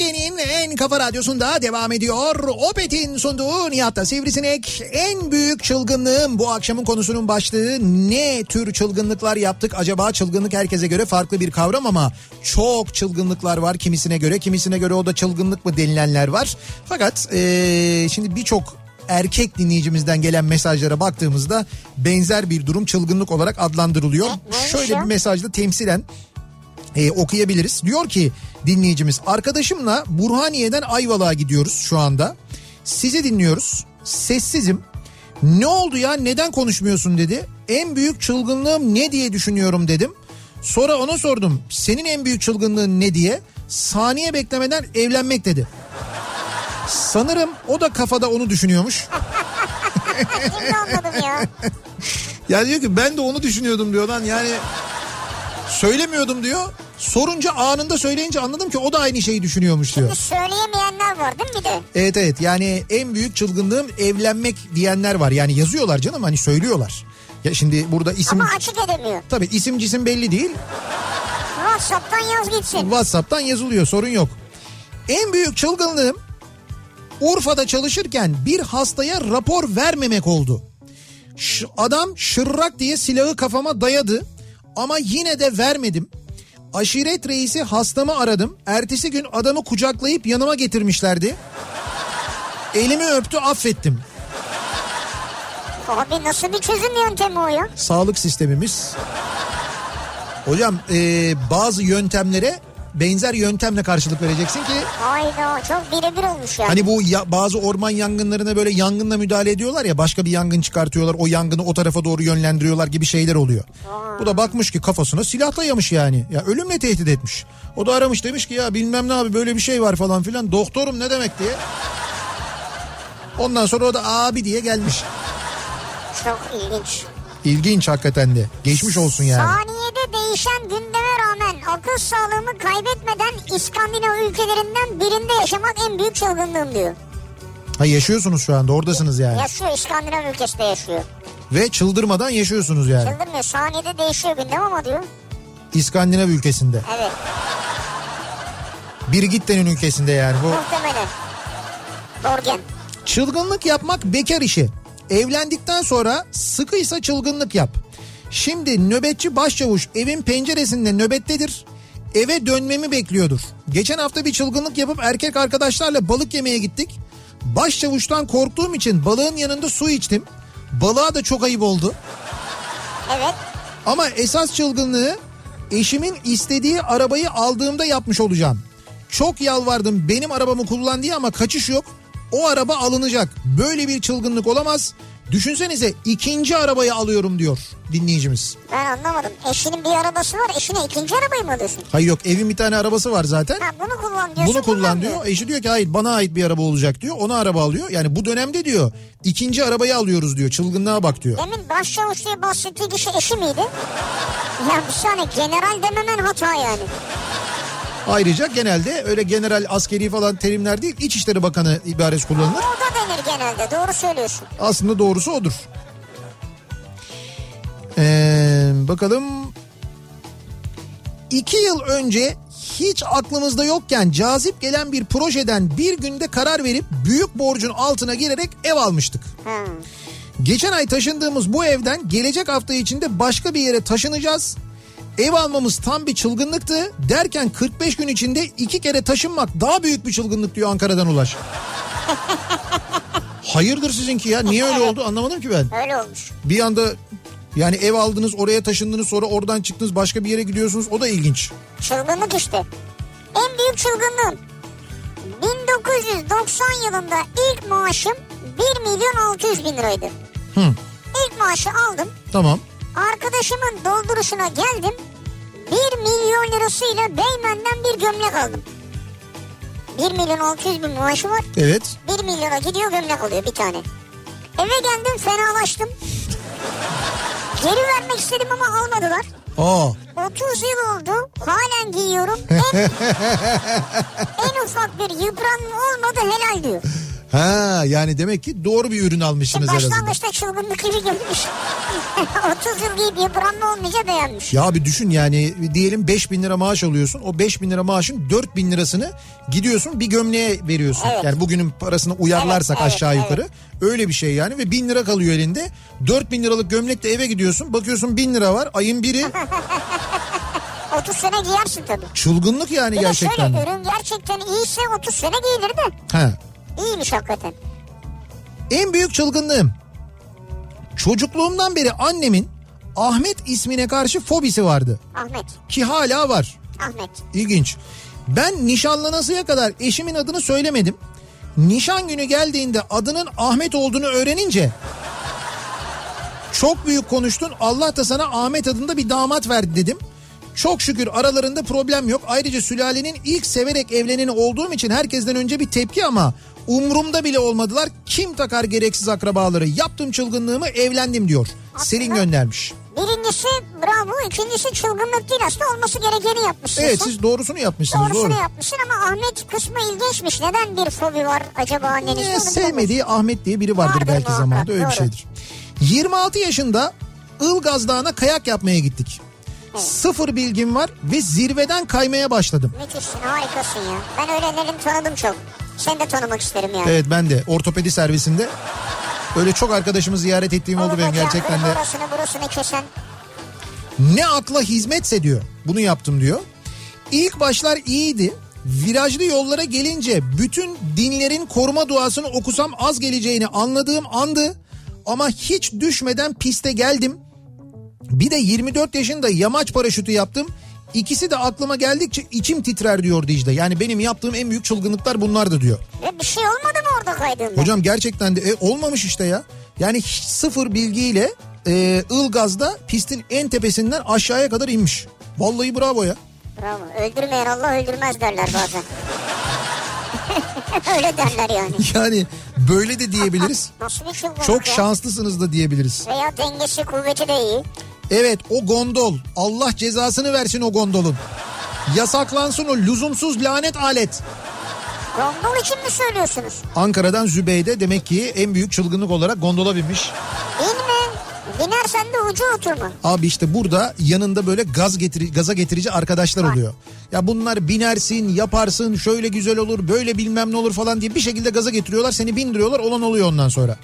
Türkiye'nin en kafa radyosunda devam ediyor. Opet'in sunduğu Nihat'ta Sivrisinek. En büyük çılgınlığım bu akşamın konusunun başlığı ne tür çılgınlıklar yaptık? Acaba çılgınlık herkese göre farklı bir kavram ama çok çılgınlıklar var kimisine göre. Kimisine göre o da çılgınlık mı denilenler var. Fakat ee, şimdi birçok erkek dinleyicimizden gelen mesajlara baktığımızda benzer bir durum çılgınlık olarak adlandırılıyor. neymiş Şöyle bir mesajda temsilen e, okuyabiliriz. Diyor ki dinleyicimiz arkadaşımla Burhaniye'den Ayvalık'a gidiyoruz şu anda. Sizi dinliyoruz. Sessizim. Ne oldu ya neden konuşmuyorsun dedi. En büyük çılgınlığım ne diye düşünüyorum dedim. Sonra ona sordum senin en büyük çılgınlığın ne diye. Saniye beklemeden evlenmek dedi. Sanırım o da kafada onu düşünüyormuş. Şimdi anladım ya. Ya diyor ki ben de onu düşünüyordum diyor lan yani söylemiyordum diyor. Sorunca anında söyleyince anladım ki o da aynı şeyi düşünüyormuş diyor. Söyleyemeyenler var değil mi bir de? Evet evet yani en büyük çılgınlığım evlenmek diyenler var. Yani yazıyorlar canım hani söylüyorlar. Ya şimdi burada isim Ama açık edemiyor. tabii isim cisim belli değil. WhatsApp'tan yaz gitsin. WhatsApp'tan yazılıyor sorun yok. En büyük çılgınlığım Urfa'da çalışırken bir hastaya rapor vermemek oldu. Ş- adam şırrak diye silahı kafama dayadı ama yine de vermedim. Aşiret reisi hastamı aradım. Ertesi gün adamı kucaklayıp yanıma getirmişlerdi. Elimi öptü affettim. Abi nasıl bir çözüm yöntemi o ya? Sağlık sistemimiz. Hocam e, bazı yöntemlere benzer yöntemle karşılık vereceksin ki Hayda çok birebir olmuş yani. Hani bu ya, bazı orman yangınlarına böyle yangınla müdahale ediyorlar ya başka bir yangın çıkartıyorlar o yangını o tarafa doğru yönlendiriyorlar gibi şeyler oluyor. Bu da bakmış ki kafasına silah dayamış yani. Ya ölümle tehdit etmiş. O da aramış demiş ki ya bilmem ne abi böyle bir şey var falan filan. Doktorum ne demek diye. Ondan sonra o da abi diye gelmiş. Çok ilginç. İlginç hakikaten de. Geçmiş olsun yani. Saniyede değişen gündeme akıl sağlığımı kaybetmeden İskandinav ülkelerinden birinde yaşamak en büyük çılgınlığım diyor. Ha yaşıyorsunuz şu anda oradasınız yani. Yaşıyor İskandinav ülkesinde yaşıyor. Ve çıldırmadan yaşıyorsunuz yani. Çıldırmıyor saniyede değişiyor gündem ama diyor. İskandinav ülkesinde. Evet Birgitten'in ülkesinde yani bu. muhtemelen. Borgen. Çılgınlık yapmak bekar işi. Evlendikten sonra sıkıysa çılgınlık yap. Şimdi nöbetçi başçavuş evin penceresinde nöbettedir. Eve dönmemi bekliyordur. Geçen hafta bir çılgınlık yapıp erkek arkadaşlarla balık yemeye gittik. Başçavuştan korktuğum için balığın yanında su içtim. Balığa da çok ayıp oldu. Evet. Ama esas çılgınlığı eşimin istediği arabayı aldığımda yapmış olacağım. Çok yalvardım benim arabamı kullan diye ama kaçış yok. O araba alınacak. Böyle bir çılgınlık olamaz. Düşünsenize ikinci arabayı alıyorum diyor dinleyicimiz. Ben anlamadım. Eşinin bir arabası var. Eşine ikinci arabayı mı alıyorsun? Hayır yok evin bir tane arabası var zaten. Ha bunu kullan diyorsun. Bunu kullan diyor. Eşi diyor ki hayır bana ait bir araba olacak diyor. Ona araba alıyor. Yani bu dönemde diyor ikinci arabayı alıyoruz diyor. Çılgınlığa bak diyor. Demin başçavuş diye bahsettiği kişi eşi miydi? Ya bir saniye general dememen hata yani. Ayrıca genelde öyle general askeri falan terimler değil İçişleri Bakanı ibaresi kullanılır. O da denir genelde doğru söylüyorsun. Aslında doğrusu odur. Ee, bakalım. İki yıl önce hiç aklımızda yokken cazip gelen bir projeden bir günde karar verip büyük borcun altına girerek ev almıştık. Ha. Geçen ay taşındığımız bu evden gelecek hafta içinde başka bir yere taşınacağız. Ev almamız tam bir çılgınlıktı. Derken 45 gün içinde iki kere taşınmak daha büyük bir çılgınlık diyor Ankara'dan Ulaş. Hayırdır sizinki ya? Niye öyle oldu anlamadım ki ben. Öyle olmuş. Bir anda yani ev aldınız oraya taşındınız sonra oradan çıktınız başka bir yere gidiyorsunuz o da ilginç. Çılgınlık işte. En büyük çılgınlığım. 1990 yılında ilk maaşım 1 milyon 600 bin liraydı. Hı. İlk maaşı aldım. Tamam. Arkadaşımın dolduruşuna geldim. 1 milyon lirasıyla Beymen'den bir gömlek aldım. 1 milyon 600 bin maaşı var. Evet. 1 milyona gidiyor gömlek alıyor bir tane. Eve geldim fenalaştım. Geri vermek istedim ama almadılar. Aa. 30 yıl oldu halen giyiyorum. En, en ufak bir yıpranma olmadı helal diyor. Ha yani demek ki doğru bir ürün almışsınız azından. Başlangıçta çılgınlık gibi görmüş. 30 yıl giyip yıpranma olmayınca beğenmiş. Ya bir düşün yani diyelim 5 bin lira maaş alıyorsun. O 5 bin lira maaşın 4 bin lirasını gidiyorsun bir gömleğe veriyorsun. Evet. Yani bugünün parasını uyarlarsak Evet, evet, aşağı evet. yukarı. Öyle bir şey yani ve bin lira kalıyor elinde. 4 bin liralık gömlekle eve gidiyorsun. Bakıyorsun bin lira var ayın biri. 30 sene giyersin tabii. Çılgınlık yani Bir gerçekten. şöyle ürün gerçekten iyiyse 30 sene giyilir de. Ha. İyiymiş hakikaten. En büyük çılgınlığım. Çocukluğumdan beri annemin Ahmet ismine karşı fobisi vardı. Ahmet. Ki hala var. Ahmet. İlginç. Ben nişanlanasıya kadar eşimin adını söylemedim. Nişan günü geldiğinde adının Ahmet olduğunu öğrenince çok büyük konuştun. Allah da sana Ahmet adında bir damat verdi dedim. Çok şükür aralarında problem yok. Ayrıca sülalenin ilk severek evleneni olduğum için herkesten önce bir tepki ama umurumda bile olmadılar. Kim takar gereksiz akrabaları? Yaptım çılgınlığımı evlendim diyor. Selin göndermiş. Birincisi bravo. ikincisi çılgınlık değil aslında olması gerekeni yapmışsın. Evet siz doğrusunu yapmışsınız Doğrusunu doğru. yapmışsın ama Ahmet kısmı ilginçmiş. Neden bir fobi var acaba annenizde? Ee, sevmediği Ahmet diye biri vardır Vardır belki muhakkak, zamanda öyle bir doğru. şeydir. 26 yaşında Ilgaz Dağı'na kayak yapmaya gittik. Sıfır bilgim var ve zirveden kaymaya başladım. Müthişsin harikasın ya. Ben öğrenlerini tanıdım çok. Seni de tanımak isterim yani. Evet ben de ortopedi servisinde öyle çok arkadaşımı ziyaret ettiğim oldu benim gerçekten de. Burasını burasını kesen. Ne akla hizmetse diyor. Bunu yaptım diyor. İlk başlar iyiydi. Virajlı yollara gelince bütün dinlerin koruma duasını okusam az geleceğini anladığım andı. Ama hiç düşmeden piste geldim. Bir de 24 yaşında yamaç paraşütü yaptım. İkisi de aklıma geldikçe içim titrer diyor Dicle. Yani benim yaptığım en büyük çılgınlıklar bunlardı diyor. Ve bir şey olmadı mı orada kaydığında? Hocam gerçekten de e, olmamış işte ya. Yani hiç sıfır bilgiyle e, Ilgaz'da pistin en tepesinden aşağıya kadar inmiş. Vallahi bravo ya. Bravo. Öldürmeyen Allah öldürmez derler bazen. Öyle derler yani. Yani böyle de diyebiliriz. Nasıl bir çılgınlık Çok ya? şanslısınız da diyebiliriz. Veya dengesi kuvveti de iyi. Evet o gondol. Allah cezasını versin o gondolun. Yasaklansın o lüzumsuz lanet alet. Gondol için mi söylüyorsunuz? Ankara'dan Zübeyde demek ki en büyük çılgınlık olarak gondola binmiş. Binme. Binersen de ucu oturma. Abi işte burada yanında böyle gaz getiri, gaza getirici arkadaşlar oluyor. Ya bunlar binersin, yaparsın, şöyle güzel olur, böyle bilmem ne olur falan diye bir şekilde gaza getiriyorlar. Seni bindiriyorlar, olan oluyor ondan sonra.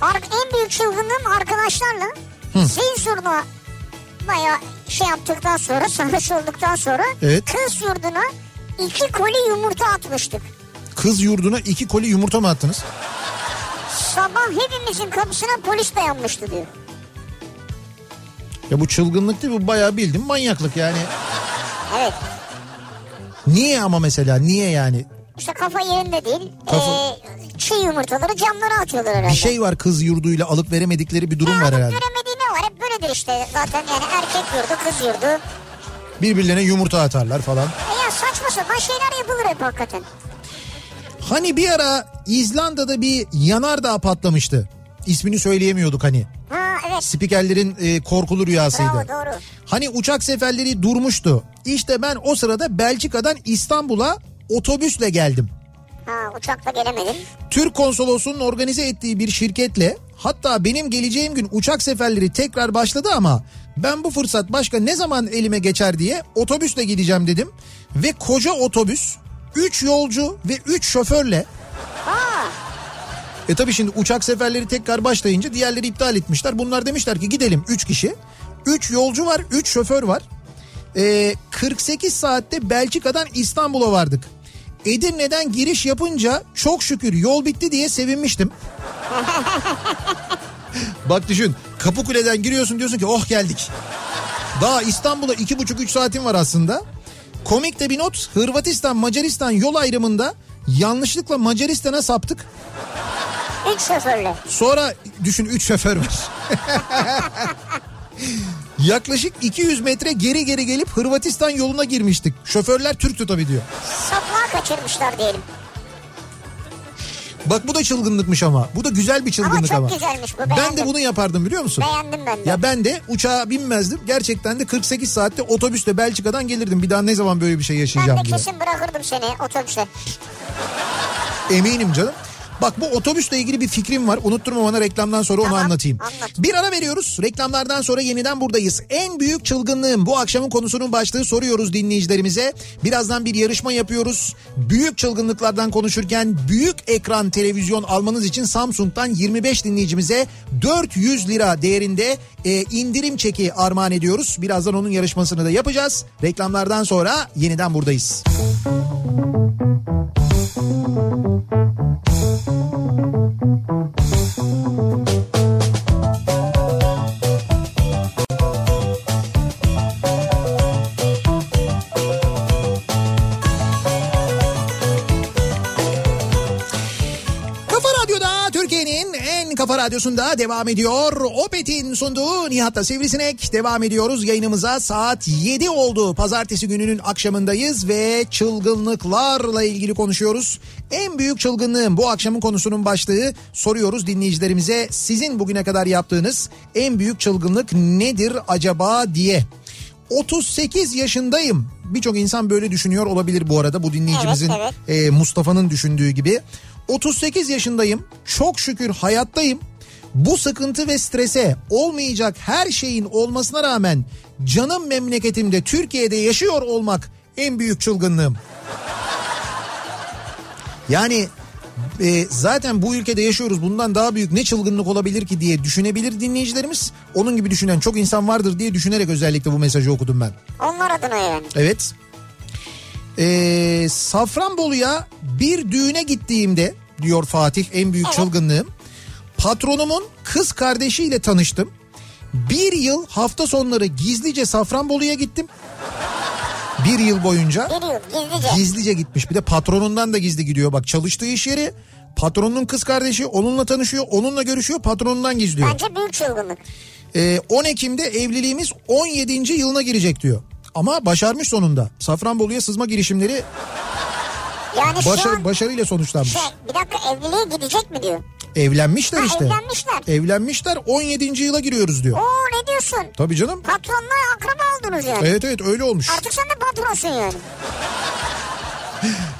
Ar- en büyük çılgınlığım arkadaşlarla zil zurna baya şey yaptıktan sonra sarhoş olduktan sonra Evet. kız yurduna iki koli yumurta atmıştık. Kız yurduna iki koli yumurta mı attınız? Sabah hepimizin kapısına polis dayanmıştı diyor. Ya bu çılgınlık değil bu bayağı bildim manyaklık yani. Evet. Niye ama mesela niye yani? İşte kafa yerinde değil. Kafa- Ee, çiğ yumurtaları camlara atıyorlar herhalde. Bir şey var kız yurduyla alıp veremedikleri bir durum Ya var alıp herhalde. veremediği böyledir işte. Zaten yani erkek yurdu, kız yurdu. Birbirlerine yumurta atarlar falan. E ya saçma sapan şeyler yapılır hep hakikaten. Hani bir ara İzlanda'da bir yanardağ patlamıştı. İsmini söyleyemiyorduk hani. Ha evet. Spikerlerin e, korkulu rüyasıydı. Bravo doğru. Hani uçak seferleri durmuştu. İşte ben o sırada Belçika'dan İstanbul'a otobüsle geldim. Ha uçakla gelemedim. Türk konsolosunun organize ettiği bir şirketle hatta benim geleceğim gün uçak seferleri tekrar başladı ama ben bu fırsat başka ne zaman elime geçer diye otobüsle gideceğim dedim. Ve koca otobüs 3 yolcu ve 3 şoförle Ha e tabi şimdi uçak seferleri tekrar başlayınca diğerleri iptal etmişler. Bunlar demişler ki gidelim 3 kişi. 3 yolcu var 3 şoför var. Ee, 48 saatte Belçika'dan İstanbul'a vardık. Edirne'den giriş yapınca çok şükür yol bitti diye sevinmiştim. Bak düşün Kapıkule'den giriyorsun diyorsun ki oh geldik. Daha İstanbul'a iki buçuk üç saatin var aslında. Komik de bir not Hırvatistan Macaristan yol ayrımında Yanlışlıkla Macaristan'a saptık. Üç şoförlü. Sonra düşün 3 şoför var. Yaklaşık 200 metre geri geri gelip Hırvatistan yoluna girmiştik. Şoförler Türktü tabii diyor. Saplığa kaçırmışlar diyelim. Bak bu da çılgınlıkmış ama. Bu da güzel bir çılgınlık çok ama. güzelmiş bu, Ben beğendim. de bunu yapardım biliyor musun? Beğendim ben de. Ya ben de uçağa binmezdim. Gerçekten de 48 saatte otobüsle Belçika'dan gelirdim. Bir daha ne zaman böyle bir şey ben yaşayacağım de diye. kesin bırakırdım seni otobüse. Eminim canım. Bak bu otobüsle ilgili bir fikrim var. Unutturma bana reklamdan sonra onu Tamam, anlatayım. anlat. Bir ara veriyoruz. Reklamlardan sonra yeniden buradayız. En büyük çılgınlığım bu akşamın konusunun başlığı soruyoruz dinleyicilerimize. Birazdan bir yarışma yapıyoruz. Büyük çılgınlıklardan konuşurken büyük ekran televizyon almanız için Samsung'dan 25 dinleyicimize 400 lira değerinde e, indirim çeki armağan ediyoruz. Birazdan onun yarışmasını da yapacağız. Reklamlardan sonra yeniden buradayız. Kafa radyosunda devam ediyor. Opet'in sunduğu Nihat'la Sivrisinek devam ediyoruz. Yayınımıza saat 7 oldu. Pazartesi gününün akşamındayız ve çılgınlıklarla ilgili konuşuyoruz. En büyük çılgınlığım bu akşamın konusunun başlığı soruyoruz dinleyicilerimize. Sizin bugüne kadar yaptığınız en büyük çılgınlık nedir acaba diye. 38 yaşındayım. Birçok insan böyle düşünüyor olabilir bu arada bu dinleyicimizin Evet, evet. e, Mustafa'nın düşündüğü gibi. 38 yaşındayım. Çok şükür hayattayım. Bu sıkıntı ve strese olmayacak her şeyin olmasına rağmen canım memleketimde Türkiye'de yaşıyor olmak en büyük çılgınlığım. Yani e, zaten bu ülkede yaşıyoruz bundan daha büyük ne çılgınlık olabilir ki diye düşünebilir dinleyicilerimiz. Onun gibi düşünen çok insan vardır diye düşünerek özellikle bu mesajı okudum ben. Onlar adına yani. Evet. Ee, Safranbolu'ya bir düğüne gittiğimde diyor Fatih en büyük Evet. çılgınlığım. Patronumun kız kardeşiyle tanıştım. Bir yıl hafta sonları gizlice Safranbolu'ya gittim. Bir yıl boyunca gizlice. gizlice gitmiş. Bir de patronundan da gizli gidiyor. Bak çalıştığı iş yeri patronunun kız kardeşi onunla tanışıyor. Onunla görüşüyor patronundan gizliyor. Bence büyük çılgınlık. Ee, 10 Ekim'de evliliğimiz 17. yılına girecek diyor. Ama başarmış sonunda. Safranbolu'ya sızma girişimleri Yani başarı, an başarıyla sonuçlanmış. şey bir dakika evliliğe gidecek mi diyor. Evlenmişler Ha, işte. evlenmişler. Evlenmişler 17. yıla giriyoruz diyor. Oo ne diyorsun? Tabii canım. Patronla akraba oldunuz yani. Evet evet öyle olmuş. Artık sen de patronsun yani.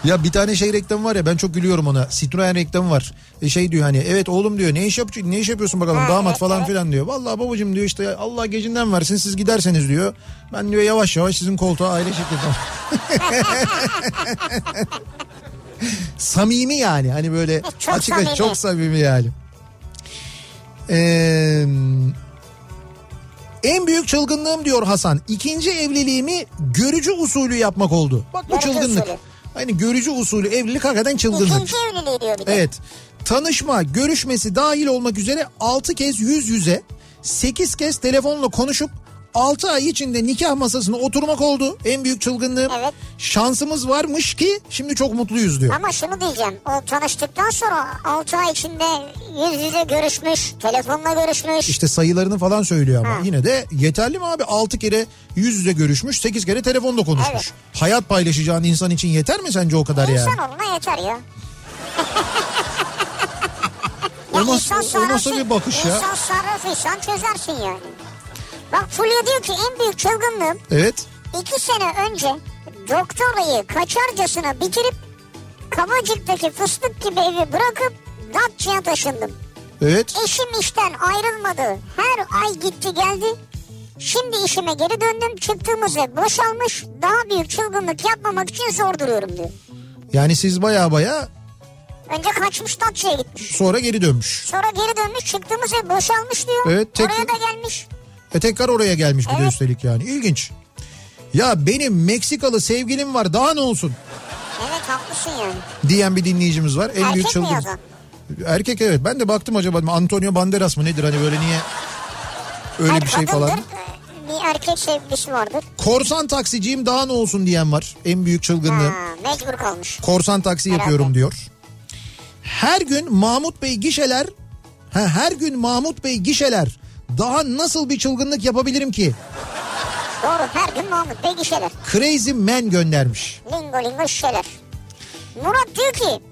Ya bir tane şey reklamı var ya ben çok gülüyorum ona. Citroen reklamı var. E şey diyor hani evet oğlum diyor ne iş yap ne iş yapıyorsun bakalım Ha, damat evet, falan evet. filan diyor. Vallahi babacığım diyor işte Allah gecinden versin siz giderseniz diyor. Ben diyor yavaş yavaş sizin koltuğa aile şirketi. samimi yani hani böyle Çok açık samimi. çok samimi yani. Eee en büyük çılgınlığım diyor Hasan. İkinci evliliğimi görücü usulü yapmak oldu. Bak bu Görücü çılgınlık. usulü. Hani görücü usulü evlilik hakikaten çılgınlık. İkinci evliliği diyor bir de. Evet. Tanışma, görüşmesi dahil olmak üzere 6 kez yüz yüze, 8 kez telefonla konuşup 6 ay içinde nikah masasına oturmak oldu. En büyük çılgınlığım. Evet. Şansımız varmış ki şimdi çok mutluyuz diyor. Ama şunu diyeceğim. O tanıştıktan sonra 6 ay içinde yüz yüze görüşmüş, telefonla görüşmüş. İşte sayılarını falan söylüyor ama Ha. yine de yeterli mi abi? 6 kere yüz yüze görüşmüş, 8 kere telefonla konuşmuş. Evet. Hayat paylaşacağın insan için yeter mi sence o kadar yani? İnsanoğluna yeter ya. O nasıl- insan o nasıl bir bakış ya? İnsan sarrafıysan çözersin yani. Bak Fulya diyor ki en büyük çılgınlığım Evet. iki sene önce doktorayı kaçarcasına bitirip Kavacık'taki fıstık gibi evi bırakıp Datça'ya taşındım. Evet. Eşim işten ayrılmadı. Her ay gitti geldi. Şimdi işime geri döndüm. Çıktığımız ev boşalmış. Daha büyük çılgınlık yapmamak için zor duruyorum diyor. Yani siz baya baya Önce kaçmış Datça'ya gitmiş. sonra geri dönmüş. Sonra geri dönmüş çıktığımız ev boşalmış diyor. Evet, tek- Oraya da gelmiş. E tekrar oraya gelmiş bir de Evet. üstelik yani. İlginç. Ya benim Meksikalı sevgilim var daha ne olsun Evet haklısın yani. diyen bir dinleyicimiz var. En büyük Erkek mi çılgın. yazan? Erkek evet. Ben de baktım acaba Antonio Banderas mı nedir hani böyle niye öyle Hayır, bir şey falan. Ee, Bir erkek sevgilisi vardır. Korsan taksiciyim daha ne olsun diyen var. En büyük çılgınlığım. Ha, mecbur kalmış. Korsan taksi Herhalde. yapıyorum diyor. Her gün Mahmut Bey gişeler ha, her gün Mahmut Bey gişeler daha nasıl bir çılgınlık yapabilirim ki? Doğru her gün Mahmut Bey gişeler. Crazy Man göndermiş. Lingo lingo şişeler. Murat diyor ki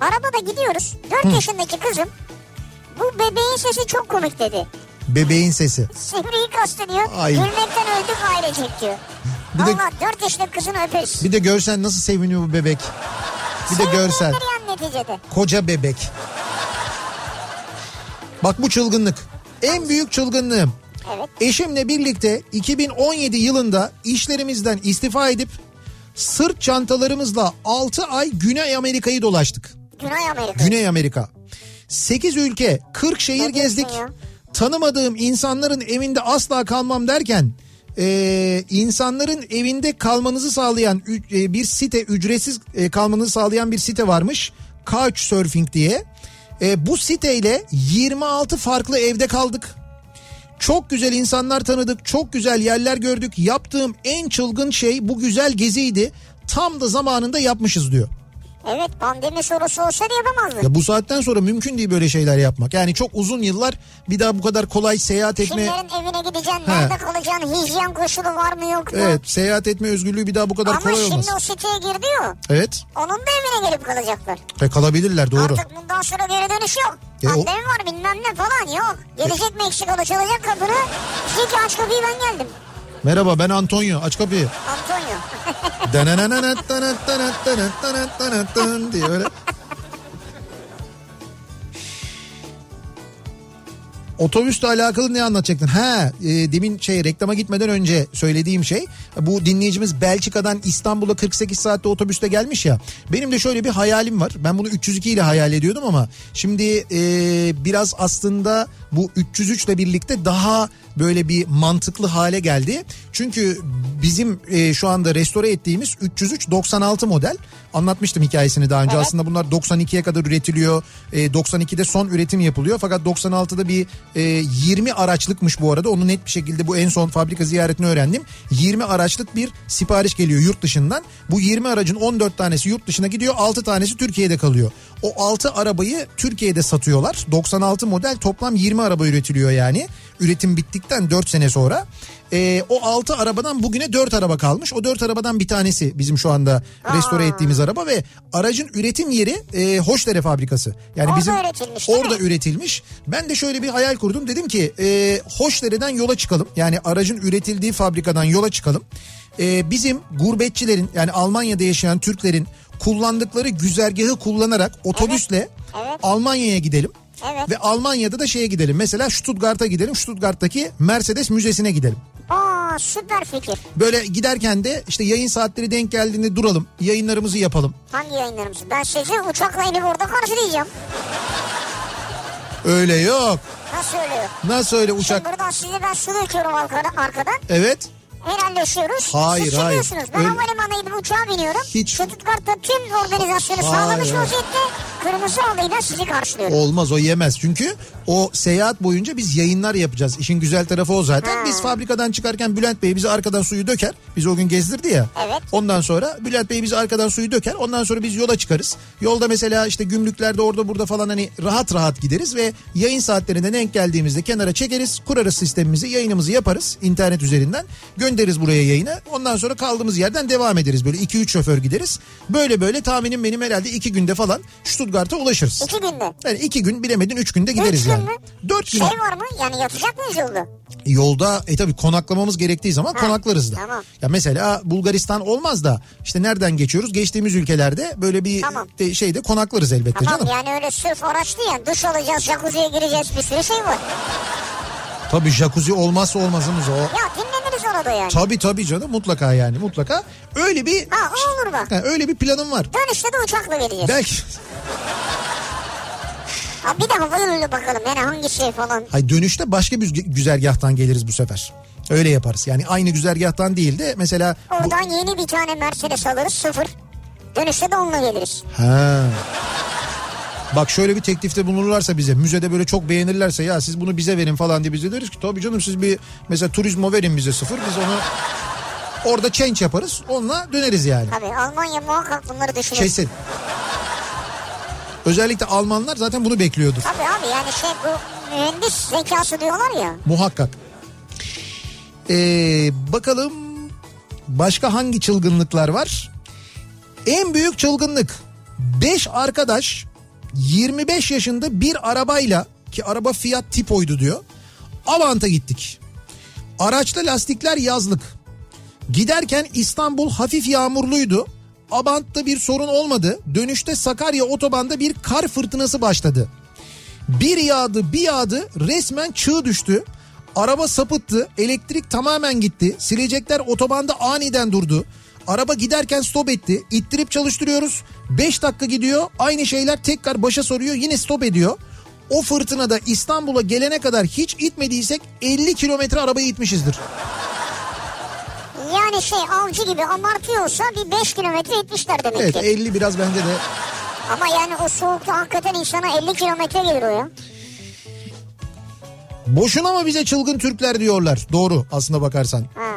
arabada gidiyoruz. 4 yaşındaki kızım bu bebeğin sesi çok komik dedi. Bebeğin sesi. Sivriyi kastediyor. Ay. Gülmekten öldük ailecek diyor. Bir de- Valla 4 yaşındaki kızını öperiz. Bir de görsen nasıl seviniyor bu bebek. Bir de görsen. Neticede. Koca bebek. Bak bu çılgınlık. En büyük çılgınlığım. Evet. Eşimle birlikte 2017 yılında işlerimizden istifa edip sırt çantalarımızla 6 ay Güney Amerika'yı dolaştık. Güney Amerika. Güney Amerika. 8 ülke, 40 şehir Ne gezdik. ya? Tanımadığım insanların evinde asla kalmam derken e, insanların evinde kalmanızı sağlayan e, bir site ücretsiz e, kalmanızı sağlayan bir site varmış. Couchsurfing diye. E, bu siteyle 26 farklı evde kaldık. Çok güzel insanlar tanıdık, çok güzel yerler gördük. Yaptığım en çılgın şey bu güzel geziydi. Tam da zamanında yapmışız diyor. Evet pandemi sorusu olsaydı yapamazdı. Ya bu saatten sonra mümkün değil böyle şeyler yapmak. Yani çok uzun yıllar bir daha bu kadar kolay seyahat etme... Kimlerin evine gideceksin, He. nerede kalacaksın, hijyen koşulu var mı yok mu? Evet seyahat etme özgürlüğü bir daha bu kadar Ama kolay şimdi olmaz. o siteye girdi ya, Evet onun da evine gelip kalacaklar. ve kalabilirler doğru. Artık bundan sonra geri dönüş yok. E, o- var bilmem ne falan yok. Gelecek Meksikalı çalacak kapını. Diyecek ki aç kapıyı ben geldim. Merhaba ben Antonio aç kapıyı. Antonio. Diye öyle. Otobüsle alakalı ne anlatacaktın? Ha, e, demin şey reklama gitmeden önce söylediğim şey bu dinleyicimiz Belçika'dan İstanbul'a 48 saatte otobüste gelmiş ya. Benim de şöyle bir hayalim var. Ben bunu 302 ile hayal ediyordum ama şimdi e, biraz aslında bu 303 ile birlikte daha böyle bir mantıklı hale geldi. Çünkü bizim e, şu anda restore ettiğimiz 303 96 model anlatmıştım hikayesini daha önce. Evet. Aslında bunlar 92'ye kadar üretiliyor. E, 92'de son üretim yapılıyor. Fakat 96'da bir e, 20 araçlıkmış bu arada. Onu net bir şekilde bu en son fabrika ziyaretini öğrendim. 20 araçlık bir sipariş geliyor yurt dışından. Bu 20 aracın 14 tanesi yurt dışına gidiyor. 6 tanesi Türkiye'de kalıyor. O 6 arabayı Türkiye'de satıyorlar. 96 model toplam 20 araba üretiliyor yani. Üretim bittikten 4 sene sonra. E, o 6 arabadan bugüne 4 araba kalmış. O 4 arabadan bir tanesi bizim şu anda restore ettiğimiz araba ve aracın üretim yeri e, Hoşdere fabrikası. Yani Orada bizim üretilmiş, orada mi? üretilmiş. Ben de şöyle bir hayal kurdum. Dedim ki e, Hoşdere'den yola çıkalım. Yani aracın üretildiği fabrikadan yola çıkalım. E, bizim gurbetçilerin yani Almanya'da yaşayan Türklerin kullandıkları güzergahı kullanarak otobüsle Evet. Almanya'ya gidelim. Evet. Ve Almanya'da da şeye gidelim. Mesela Stuttgart'a gidelim. Stuttgart'taki Mercedes Müzesi'ne gidelim. Aa süper fikir. Böyle giderken de işte yayın saatleri denk geldiğinde duralım. Yayınlarımızı yapalım. Hangi yayınlarımız? Ben sizi uçakla inip orada karşılayacağım. Öyle yok. Nasıl öyle yok? Nasıl öyle Şimdi uçak? buradan sizi ben su döküyorum arkadan. arkadan. Evet. Helalleşiyoruz. Hayır, Siz hayır. Ben Öyle- havalimanına gidip uçağa biniyorum. Hiç- Stuttgart'ta tüm organizasyonu Hayır, sağlamış vaziyette kırmızı halıyla sizi karşılıyorum. Olmaz o yemez. Çünkü o seyahat boyunca biz yayınlar yapacağız. İşin güzel tarafı o zaten. Ha. Biz fabrikadan çıkarken Bülent Bey bizi arkadan suyu döker. Bizi o gün gezdirdi ya. Evet. Ondan sonra Bülent Bey bizi arkadan suyu döker. Ondan sonra biz yola çıkarız. Yolda mesela işte gümrüklerde orada burada falan hani rahat rahat gideriz ve yayın saatlerine denk geldiğimizde kenara çekeriz. Kurarız sistemimizi yayınımızı yaparız internet üzerinden. Göndeririz buraya yayını. Ondan sonra kaldığımız yerden devam ederiz. Böyle 2-3 şoför gideriz. Böyle böyle tahminim benim herhalde 2 günde falan Stuttgart'a ulaşırız. İki günde. Yani iki gün bilemedin üç günde gideriz Üç gün yani. mü? Dört gün. Şey var mı? Yani yatacak mıyız yolda? Yolda e tabi konaklamamız gerektiği zaman Ha, konaklarız da. tamam. Ya mesela Bulgaristan olmaz da işte nereden geçiyoruz? Geçtiğimiz ülkelerde böyle bir Tamam. de şeyde konaklarız elbette Tamam canım. yani öyle sırf araç değil yani. Duş alacağız, jacuzziye gireceğiz bir sürü şey var. Tabii jacuzzi olmazsa olmazımız o. Ya dinleniriz orada yani. Tabii tabii canım mutlaka yani mutlaka. Öyle bir Ha o olur bak. Ha, öyle bir planım var. Dönüşte de uçakla geleceğiz. Belki Ha bir de havayoluyla bakalım yani hangi şey falan. Hay dönüşte başka bir güzergahtan geliriz bu sefer. Öyle yaparız. Yani aynı güzergahtan değil de mesela bu- Oradan yeni bir tane Mercedes alırız sıfır. Dönüşte de onunla geliriz. Ha. Bak şöyle bir teklifte bulunurlarsa bize müzede böyle çok beğenirlerse ya siz bunu bize verin falan diye bize deriz ki tabii canım siz bir mesela turizmo verin bize sıfır biz onu orada change yaparız onunla döneriz yani. Tabii Almanya muhakkak bunları düşünür. Kesin. Özellikle Almanlar zaten bunu bekliyordur. Tabii abi yani şey bu mühendis zekası diyorlar ya. Muhakkak. Ee, bakalım başka hangi çılgınlıklar var? En büyük çılgınlık 5 arkadaş 25 yaşında bir arabayla ki araba Fiat Tipo'ydu diyor. Avant'a gittik. Araçta lastikler yazlık. Giderken İstanbul hafif yağmurluydu. Abant'ta bir sorun olmadı. Dönüşte Sakarya otobanda bir kar fırtınası başladı. Bir yağdı bir yağdı resmen çığ düştü. Araba sapıttı elektrik tamamen gitti. Silecekler otobanda aniden durdu. Araba giderken stop etti. İttirip çalıştırıyoruz. 5 dakika gidiyor. Aynı şeyler tekrar başa soruyor. Yine stop ediyor. O fırtınada İstanbul'a gelene kadar hiç itmediysek 50 kilometre arabayı itmişizdir. Yani şey avcı gibi abartıyorsa bir 5 kilometre etmişler demek Evet ki. 50 biraz bence de Ama yani o soğukta hakikaten insana 50 kilometre gelir o ya. boşuna mı bize çılgın Türkler diyorlar. Doğru aslına bakarsan. Ha,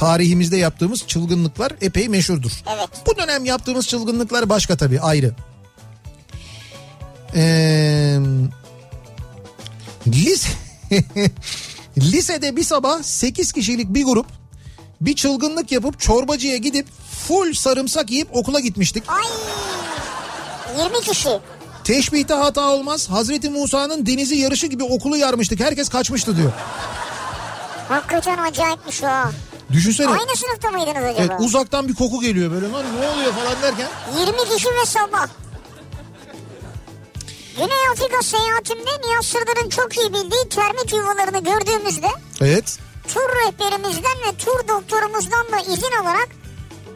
Tarihimizde yaptığımız çılgınlıklar epey meşhurdur. evet. Bu dönem yaptığımız çılgınlıklar başka tabii ayrı. Ee, lise, lisede bir sabah 8 kişilik bir grup bir çılgınlık yapıp çorbacıya gidip full sarımsak yiyip okula gitmiştik. Ay 20 kişi. Teşbihte hata olmaz. Hazreti Musa'nın denizi yarışı gibi okulu yarmıştık. Herkes kaçmıştı diyor. Hakikaten acayipmiş o. Düşünsene. Aynı sınıfta mıydınız acaba? Evet, uzaktan bir koku geliyor böyle lan ne oluyor falan derken. 20 kişi ve sabah. Güney Afrika seyahatimde Nihat Sırdar'ın çok iyi bildiği termit yuvalarını gördüğümüzde Evet. tur rehberimizden ve tur doktorumuzdan da izin alarak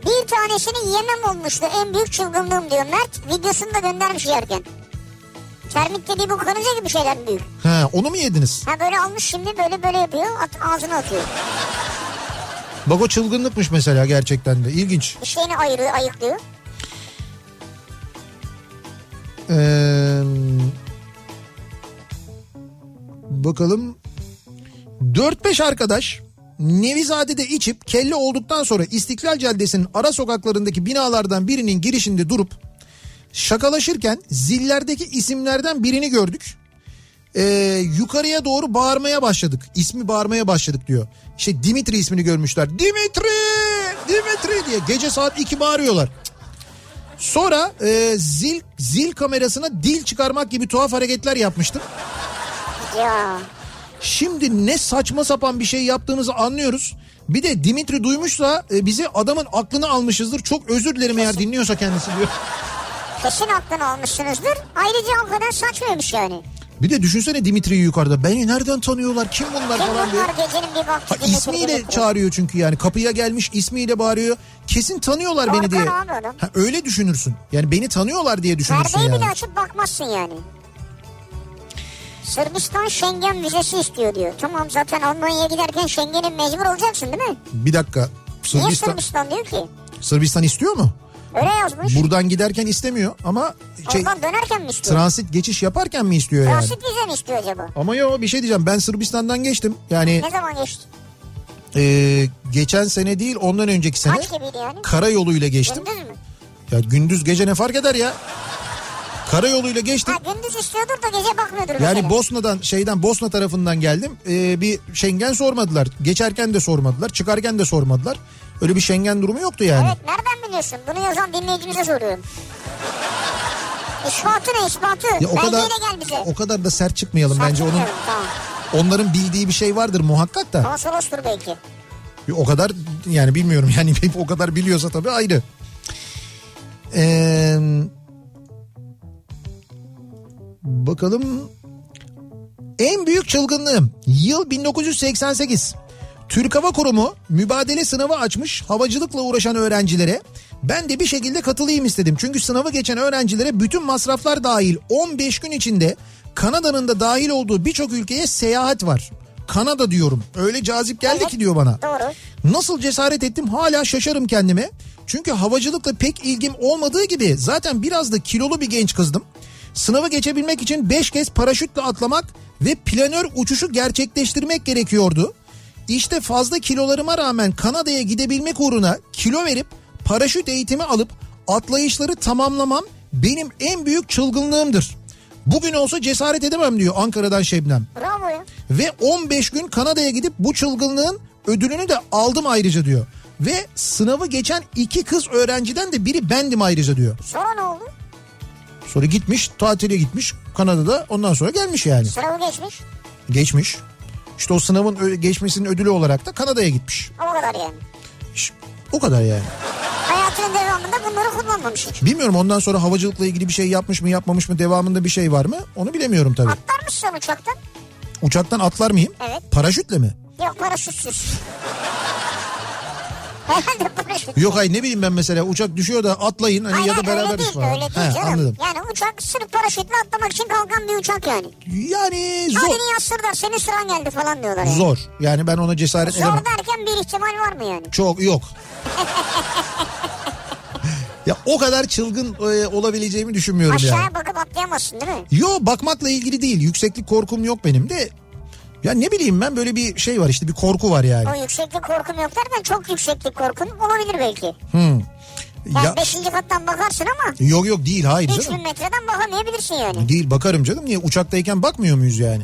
bir tanesini yemem olmuştu. En büyük çılgınlığım diyor Mert. Videosunu da göndermiş yerken. Termit dediği bu karınca gibi şeyler büyük. Ha, onu mu yediniz? Ha böyle almış şimdi böyle böyle yapıyor at, ağzına atıyor. Bak o çılgınlıkmış mesela gerçekten de. İlginç. Dişlerini ayırıyor ayıklıyor. Ee, bakalım. 4-5 arkadaş Nevizade'de içip kelle olduktan sonra İstiklal Caddesi'nin ara sokaklarındaki binalardan birinin girişinde durup şakalaşırken zillerdeki isimlerden birini gördük. Ee, yukarıya doğru bağırmaya başladık. İsmi bağırmaya başladık diyor. İşte Dimitri ismini görmüşler. Dimitri! Dimitri diye gece saat 2 bağırıyorlar. Sonra e, zil zil kamerasına dil çıkarmak gibi tuhaf hareketler yapmıştım. Ya Şimdi ne saçma sapan bir şey yaptığınızı anlıyoruz. Bir de Dimitri duymuşsa e, bizi adamın aklını almışızdır. Çok özür dilerim eğer dinliyorsa kendisi diyor. kesin aklını almışsınızdır. Ayrıca o kadar saçmaymış yani. Bir de düşünsene Dimitri'yi yukarıda. Beni nereden tanıyorlar? Kim bunlar Kim falan diye. bunlar gecenin bir vakti Ha, Dimitri ismiyle Dimitri? çağırıyor çünkü yani kapıya gelmiş ismiyle bağırıyor. Kesin tanıyorlar beni diye. abi. Ha, öyle düşünürsün. Yani beni tanıyorlar diye düşünürsün Perdeyi yani. bile açıp bakmazsın yani. Sırbistan Schengen vizesi istiyor diyor. Tamam zaten Almanya'ya giderken Schengen'in mecbur olacaksın değil mi? Bir dakika. Niye Sırbistan, Sırbistan diyor ki? Sırbistan istiyor mu? Öyle yazmış. Buradan giderken istemiyor ama şey, Oradan dönerken mi istiyor? transit geçiş yaparken mi istiyor yani? Transit vize mi istiyor acaba? Ama yo bir şey diyeceğim ben Sırbistan'dan geçtim. Yani Ne zaman geçti? e, geçen sene değil ondan önceki sene Kaç gibiydi yani? karayoluyla geçtim. Gündüz mü? Ya gündüz gece ne fark eder ya? Karayoluyla geçtim. Ha gündüz istiyordur da gece bakmıyordur Yani mesela. Bosna'dan şeyden Bosna tarafından geldim. Ee, bir Schengen sormadılar. Geçerken de sormadılar. Çıkarken de sormadılar. Öyle bir Schengen durumu yoktu yani. Evet nereden biliyorsun? Bunu yazan dinleyicimize soruyorum. İspatı ne ispatı? Ya o kadar gel bize. o kadar da sert çıkmayalım bence onun Tamam. onların bildiği bir şey vardır muhakkak da. Konsolostur belki. O kadar yani bilmiyorum yani o kadar biliyorsa tabii ayrı. Ee, bakalım en büyük çılgınlığım yıl 1988. Türk Hava Kurumu mübadele sınavı açmış havacılıkla uğraşan öğrencilere ben de bir şekilde katılayım istedim. Çünkü sınavı geçen öğrencilere bütün masraflar dahil 15 gün içinde Kanada'nın da dahil olduğu birçok ülkeye seyahat var. Kanada diyorum. Öyle cazip geldi Evet, ki diyor bana. Doğru. Nasıl cesaret ettim hala şaşarım kendime. Çünkü havacılıkla pek ilgim olmadığı gibi zaten biraz da kilolu bir genç kızdım. Sınavı geçebilmek için 5 kez paraşütle atlamak ve planör uçuşu gerçekleştirmek gerekiyordu. İşte fazla kilolarıma rağmen Kanada'ya gidebilmek uğruna kilo verip paraşüt eğitimi alıp atlayışları tamamlamam benim en büyük çılgınlığımdır. Bugün olsa cesaret edemem diyor Ankara'dan Şebnem. Bravo ya. Ve 15 gün Kanada'ya gidip bu çılgınlığın ödülünü de aldım ayrıca diyor. Ve sınavı geçen iki kız öğrenciden de biri bendim ayrıca diyor. Sonra ne oldu? Sonra gitmiş tatile gitmiş Kanada'da ondan sonra gelmiş yani. Sınavı geçmiş. Geçmiş. İşte o sınavın geçmesinin ödülü olarak da Kanada'ya gitmiş. O kadar yani. İş- O kadar yani. Hayatının devamında bunları kullanmamış hiç. Bilmiyorum ondan sonra havacılıkla ilgili bir şey yapmış mı yapmamış mı devamında bir şey var mı onu bilemiyorum tabii. Atlar mısın uçaktan? Uçaktan atlar mıyım? Evet. Paraşütle mi? Yok paraşütsüz. Herhalde paraşüt. Yok hayır ne bileyim ben mesela uçak düşüyor da atlayın hani Hayır, ya da beraber öyle değil, falan. öyle değil He, canım. anladım. Yani uçak sırf paraşütle atlamak için kalkan bir uçak yani. Yani zor. Hadi yassırlar senin sıran geldi falan diyorlar. Yani. Zor. Yani ben ona cesaret edemem. Zor derken bir ihtimal var mı yani? Çok yok. ya o kadar çılgın e, olabileceğimi düşünmüyorum Aşağıya yani. bakıp atlayamazsın değil mi? Yo bakmakla ilgili değil. Yükseklik korkum yok benim de. Ya ne bileyim ben böyle bir şey var işte bir korku var yani. O yükseklik korkum yok derken çok yükseklik korkun olabilir belki. Hmm. Yani Ya, beşinci kattan bakarsın ama yok yok değil hayır 3000 canım. metreden bakamayabilirsin yani. Değil bakarım canım. Niye uçaktayken bakmıyor muyuz yani?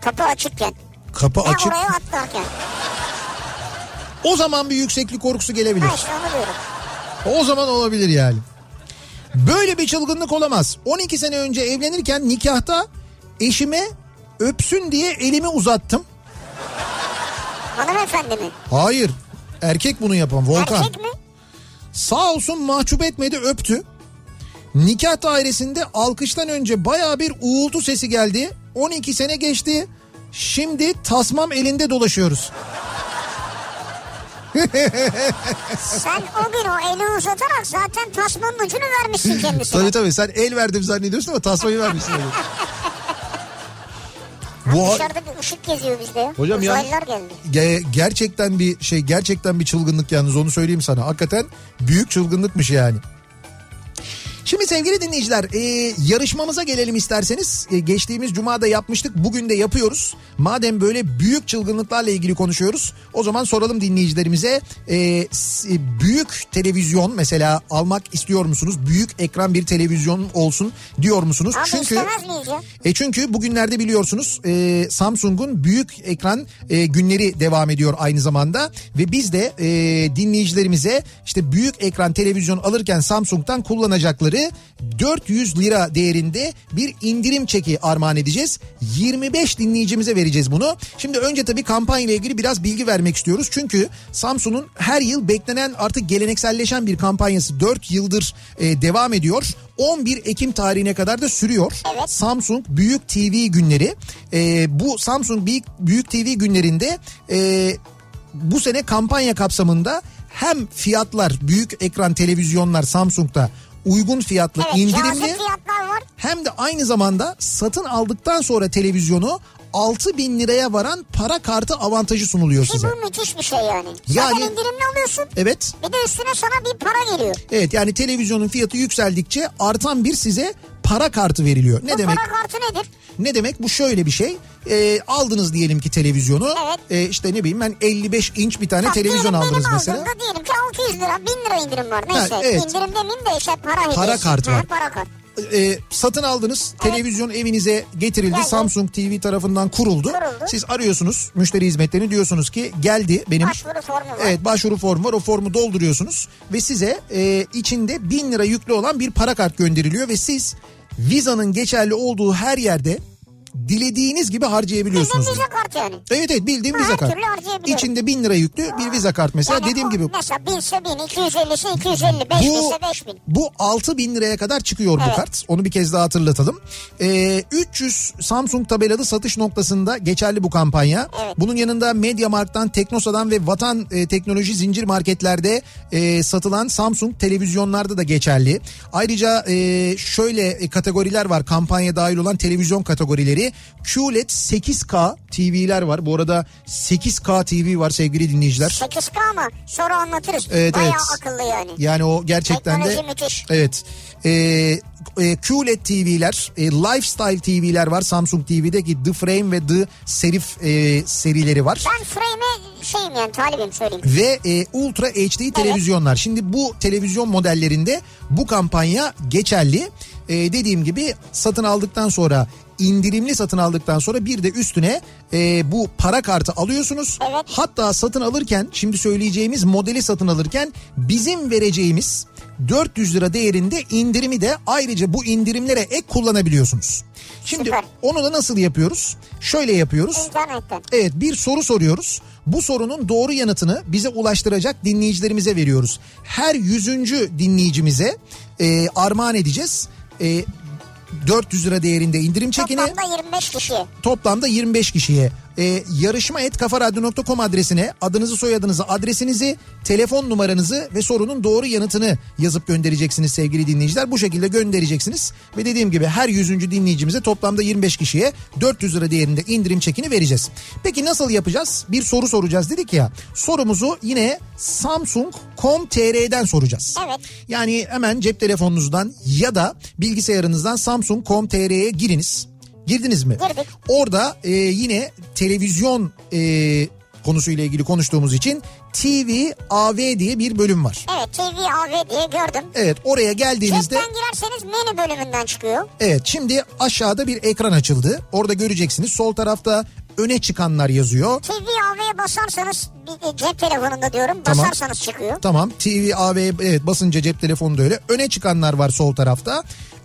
Kapı açıkken. Kapı Ve açık. oraya atlarken. O zaman bir yükseklik korkusu gelebilir. Ha işte onu diyorum. O zaman olabilir yani. Böyle bir çılgınlık olamaz. 12 sene önce evlenirken nikahta eşime öpsün diye elimi uzattım. Hanımefendi mi? Hayır. Erkek bunu yapan Volkan. Erkek mi? Sağ olsun mahcup etmedi öptü. Nikah dairesinde alkıştan önce baya bir uğultu sesi geldi. 12 sene geçti. Şimdi tasmam elinde dolaşıyoruz. Sen o gün o eli uzatarak zaten tasmanın ucunu vermişsin kendisine. tabii tabii sen el verdim zannediyorsun ama tasmayı vermişsin. Bu Dışarıda bir ışık geziyor bizde ya. Hocam ya- geldi. Ge- gerçekten bir şey gerçekten bir çılgınlık yalnız onu söyleyeyim sana. Hakikaten büyük çılgınlıkmış yani. Şimdi sevgili dinleyiciler e, yarışmamıza gelelim isterseniz. E, geçtiğimiz cumada yapmıştık bugün de yapıyoruz. Madem böyle büyük çılgınlıklarla ilgili konuşuyoruz o zaman soralım dinleyicilerimize. E, e, büyük televizyon mesela almak istiyor musunuz? Büyük ekran bir televizyon olsun diyor musunuz? Abi Çünkü e çünkü bugünlerde biliyorsunuz e, Samsung'un büyük ekran e, günleri devam ediyor aynı zamanda ve biz de e, dinleyicilerimize işte büyük ekran televizyon alırken Samsung'dan kullanacakları 400 lira değerinde bir indirim çeki armağan edeceğiz. 25 dinleyicimize vereceğiz bunu. Şimdi önce tabii kampanya ile ilgili biraz bilgi vermek istiyoruz. Çünkü Samsung'un her yıl beklenen artık gelenekselleşen bir kampanyası 4 yıldır e, devam ediyor. 11 Ekim tarihine kadar da sürüyor. Evet. Samsung Büyük TV günleri. Ee, bu Samsung Büyük, Büyük TV günlerinde e, bu sene kampanya kapsamında hem fiyatlar büyük ekran televizyonlar Samsung'da uygun fiyatlı Evet indirimli hem de aynı zamanda satın aldıktan sonra televizyonu 6 bin liraya varan para kartı avantajı sunuluyor Ki size. bu müthiş bir şey yani. Yani- Zaten indirimli alıyorsun. Evet. Bir de üstüne sana bir para geliyor. Evet yani televizyonun fiyatı yükseldikçe artan bir size para kartı veriliyor. Ne bu demek? para kartı nedir? Ne demek? Bu şöyle bir şey. Ee, aldınız diyelim ki televizyonu. Evet. Ee, işte ne bileyim ben 55 inç bir tane Bak, televizyon diyelim aldınız benim mesela. diyelim ki 600 lira 1000 lira indirim var. Neyse Ha, evet. indirim demeyeyim de işte para hediyesi. Para kartı Ha, var. Para kart. Ee, satın aldınız. Televizyon evinize getirildi. Geldi. Samsung TV tarafından kuruldu. Kuruldu. Siz arıyorsunuz müşteri hizmetlerini diyorsunuz ki geldi benim. Başvuru formu var. Evet başvuru formu var o formu dolduruyorsunuz ve size e, içinde 1000 lira yüklü olan bir para kart gönderiliyor ve siz Visa'nın geçerli olduğu her yerde dilediğiniz gibi harcayabiliyorsunuz. Bizim vize kart yani. Evet evet bildiğim Ha, viza her kart. türlü harcayabiliyorum. İçinde 1000 lira yüklü bir viza kart mesela Yani dediğim o gibi. Mesela 1000 ise 1000, 250 ise 250, 5000 Bu, ise 5000. bu 6 bin liraya kadar çıkıyor bu Evet. kart. Onu bir kez daha hatırlatalım. Ee, 300 Samsung tabelalı satış noktasında geçerli bu kampanya. Evet. Bunun yanında MediaMarkt'tan, Teknosa'dan ve Vatan e, Teknoloji zincir marketlerde e, satılan Samsung televizyonlarda da geçerli. Ayrıca e, şöyle e, kategoriler var kampanya dahil olan televizyon kategorileri. QLED 8K TV'ler var. Bu arada 8K TV var sevgili dinleyiciler. 8K ama sonra anlatırız. Evet, Bayağı evet. akıllı yani. Yani o gerçekten de Teknoloji müthiş. evet. Ee, e, QLED TV'ler, e, Lifestyle TV'ler var Samsung TV'de ki The Frame ve The Serif e, serileri var. Ben frame'e şeyim yani talibim söyleyeyim. Ve e, Ultra HD televizyonlar. Şimdi bu televizyon modellerinde bu kampanya geçerli. E, dediğim gibi satın aldıktan sonra indirimli satın aldıktan sonra bir de üstüne e, bu para kartı alıyorsunuz. Evet. Hatta satın alırken şimdi söyleyeceğimiz modeli satın alırken bizim vereceğimiz 400 lira değerinde indirimi de ayrıca bu indirimlere ek kullanabiliyorsunuz. Şimdi Süper. onu da nasıl yapıyoruz? Şöyle yapıyoruz. İnternetten. Evet bir soru soruyoruz. Bu sorunun doğru yanıtını bize ulaştıracak dinleyicilerimize veriyoruz. Her yüzüncü dinleyicimize e, armağan edeceğiz. E, 400 lira değerinde indirim çekini Toplamda 25 kişi. toplamda 25 kişiye e, yarışma et kafaradyo.com adresine adınızı soyadınızı adresinizi telefon numaranızı ve sorunun doğru yanıtını yazıp göndereceksiniz sevgili dinleyiciler. Bu şekilde göndereceksiniz ve dediğim gibi her yüzüncü dinleyicimize toplamda 25 kişiye 400 lira değerinde indirim çekini vereceğiz. Peki nasıl yapacağız? Bir soru soracağız dedik ya sorumuzu yine Samsung.com.tr'den soracağız. Evet. Yani hemen cep telefonunuzdan ya da bilgisayarınızdan Samsung.com.tr'ye giriniz. Girdiniz mi? Girdik. Orada e, yine televizyon e, konusuyla ilgili konuştuğumuz için TV AV diye bir bölüm var. Evet TV AV diye gördüm. Evet oraya geldiğinizde Cepten girerseniz menü bölümünden çıkıyor. evet şimdi aşağıda bir ekran açıldı. Orada göreceksiniz sol tarafta öne çıkanlar yazıyor. TV AV'ye basarsanız e, cep telefonunda diyorum Tamam. basarsanız çıkıyor. Tamam TV AV evet basınca cep telefonu da öyle. Öne çıkanlar var sol tarafta.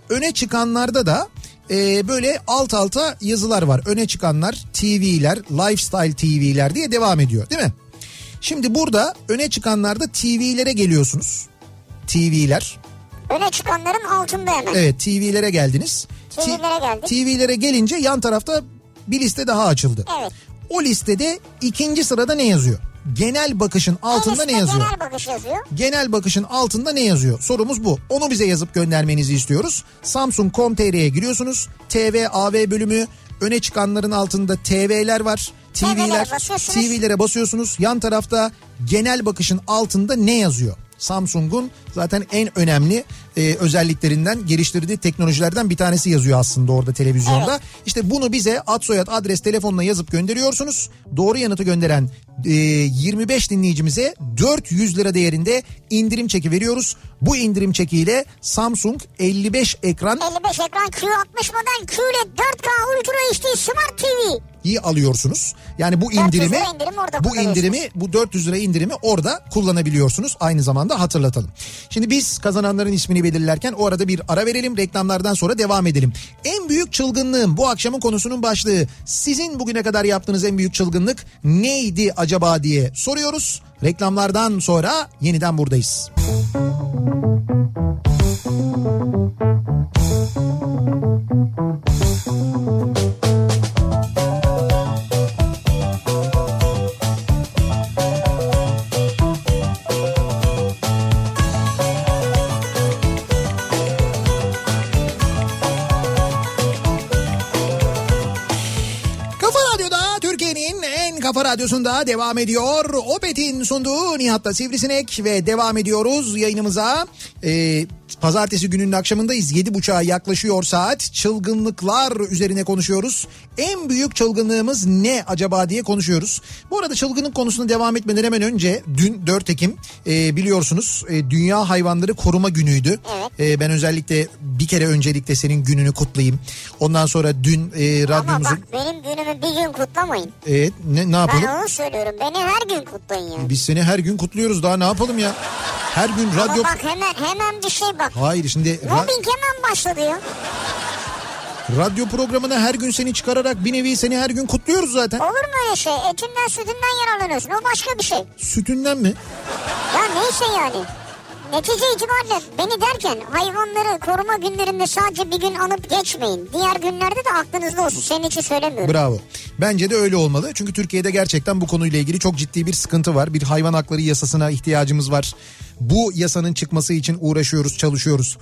Öne çıkanlarda da e, böyle alt alta yazılar var. Öne çıkanlar TV'ler, lifestyle TV'ler diye devam ediyor değil mi? Şimdi burada öne çıkanlarda TV'lere geliyorsunuz. TV'ler. Öne çıkanların altında hemen. Evet TV'lere geldiniz. TV'lere geldik. TV'lere gelince yan tarafta bir liste daha açıldı. Evet. O listede ikinci sırada ne yazıyor? Genel bakışın altında ne yazıyor? Genel bakış yazıyor. genel bakışın altında ne yazıyor? Sorumuz bu. Onu bize yazıp göndermenizi istiyoruz. Samsung.com.tr'ye giriyorsunuz. TV, AV bölümü öne çıkanların altında TV'ler var. TV'lere TV'ler, basıyorsunuz. TV'lere basıyorsunuz. Yan tarafta genel bakışın altında ne yazıyor? Samsung'un zaten en önemli e, özelliklerinden geliştirdiği teknolojilerden bir tanesi yazıyor aslında orada televizyonda. Evet. İşte bunu bize ad soyad adres telefonla yazıp gönderiyorsunuz. Doğru yanıtı gönderen e, 25 dinleyicimize 400 lira değerinde indirim çeki veriyoruz. Bu indirim çekiyle Samsung 55 ekran 55 ekran Q60 model QLED 4K Ultra HD Smart TV. İyi alıyorsunuz. Yani bu 400 indirimi indirim bu indirimi bu 400 lira indirimi orada kullanabiliyorsunuz. Aynı zamanda hatırlatalım. Şimdi biz kazananların ismini belirlerken o arada bir ara verelim. Reklamlardan sonra devam edelim. En büyük çılgınlığım bu akşamın konusunun başlığı. Sizin bugüne kadar yaptığınız en büyük çılgınlık neydi acaba diye soruyoruz. Reklamlardan sonra yeniden buradayız. Kafa radyosunda devam ediyor. Opet'in sunduğu Nihat'ta Sivrisinek ve devam ediyoruz yayınımıza. Ee, pazartesi gününün akşamındayız. Yedi buçuğa yaklaşıyor saat. Çılgınlıklar üzerine konuşuyoruz. En büyük çılgınlığımız ne acaba diye konuşuyoruz. Bu arada çılgınlık konusuna devam etmeden hemen önce dün 4 Ekim e, biliyorsunuz e, Dünya Hayvanları Koruma Günü'ydü. E, ben özellikle bir kere öncelikle senin gününü kutlayayım. Ondan sonra dün e, Ama radyomuzun... bak benim günümü bir gün kutlamayın. Evet ne, ne yapalım? Ben onu söylüyorum. Beni her gün kutlayın yani. Biz seni her gün kutluyoruz daha ne yapalım ya? Her gün Ama radyo... bak hemen hemen bir şey bak. Hayır şimdi Mobbing hemen başladı ya. radyo programına her gün seni çıkararak bir nevi seni her gün kutluyoruz zaten. Olur mu öyle şey? Etinden sütünden yararlanıyorsun. O başka bir şey. Sütünden mi? Ya neyse yani. Netice itibariyle beni derken hayvanları koruma günlerinde sadece bir gün anıp geçmeyin. Diğer günlerde de aklınızda olsun. Senin için söylemiyorum. Bravo. Bence de öyle olmalı. Çünkü Türkiye'de gerçekten bu konuyla ilgili çok ciddi bir sıkıntı var. Bir hayvan hakları yasasına ihtiyacımız var. Bu yasanın çıkması için uğraşıyoruz, çalışıyoruz.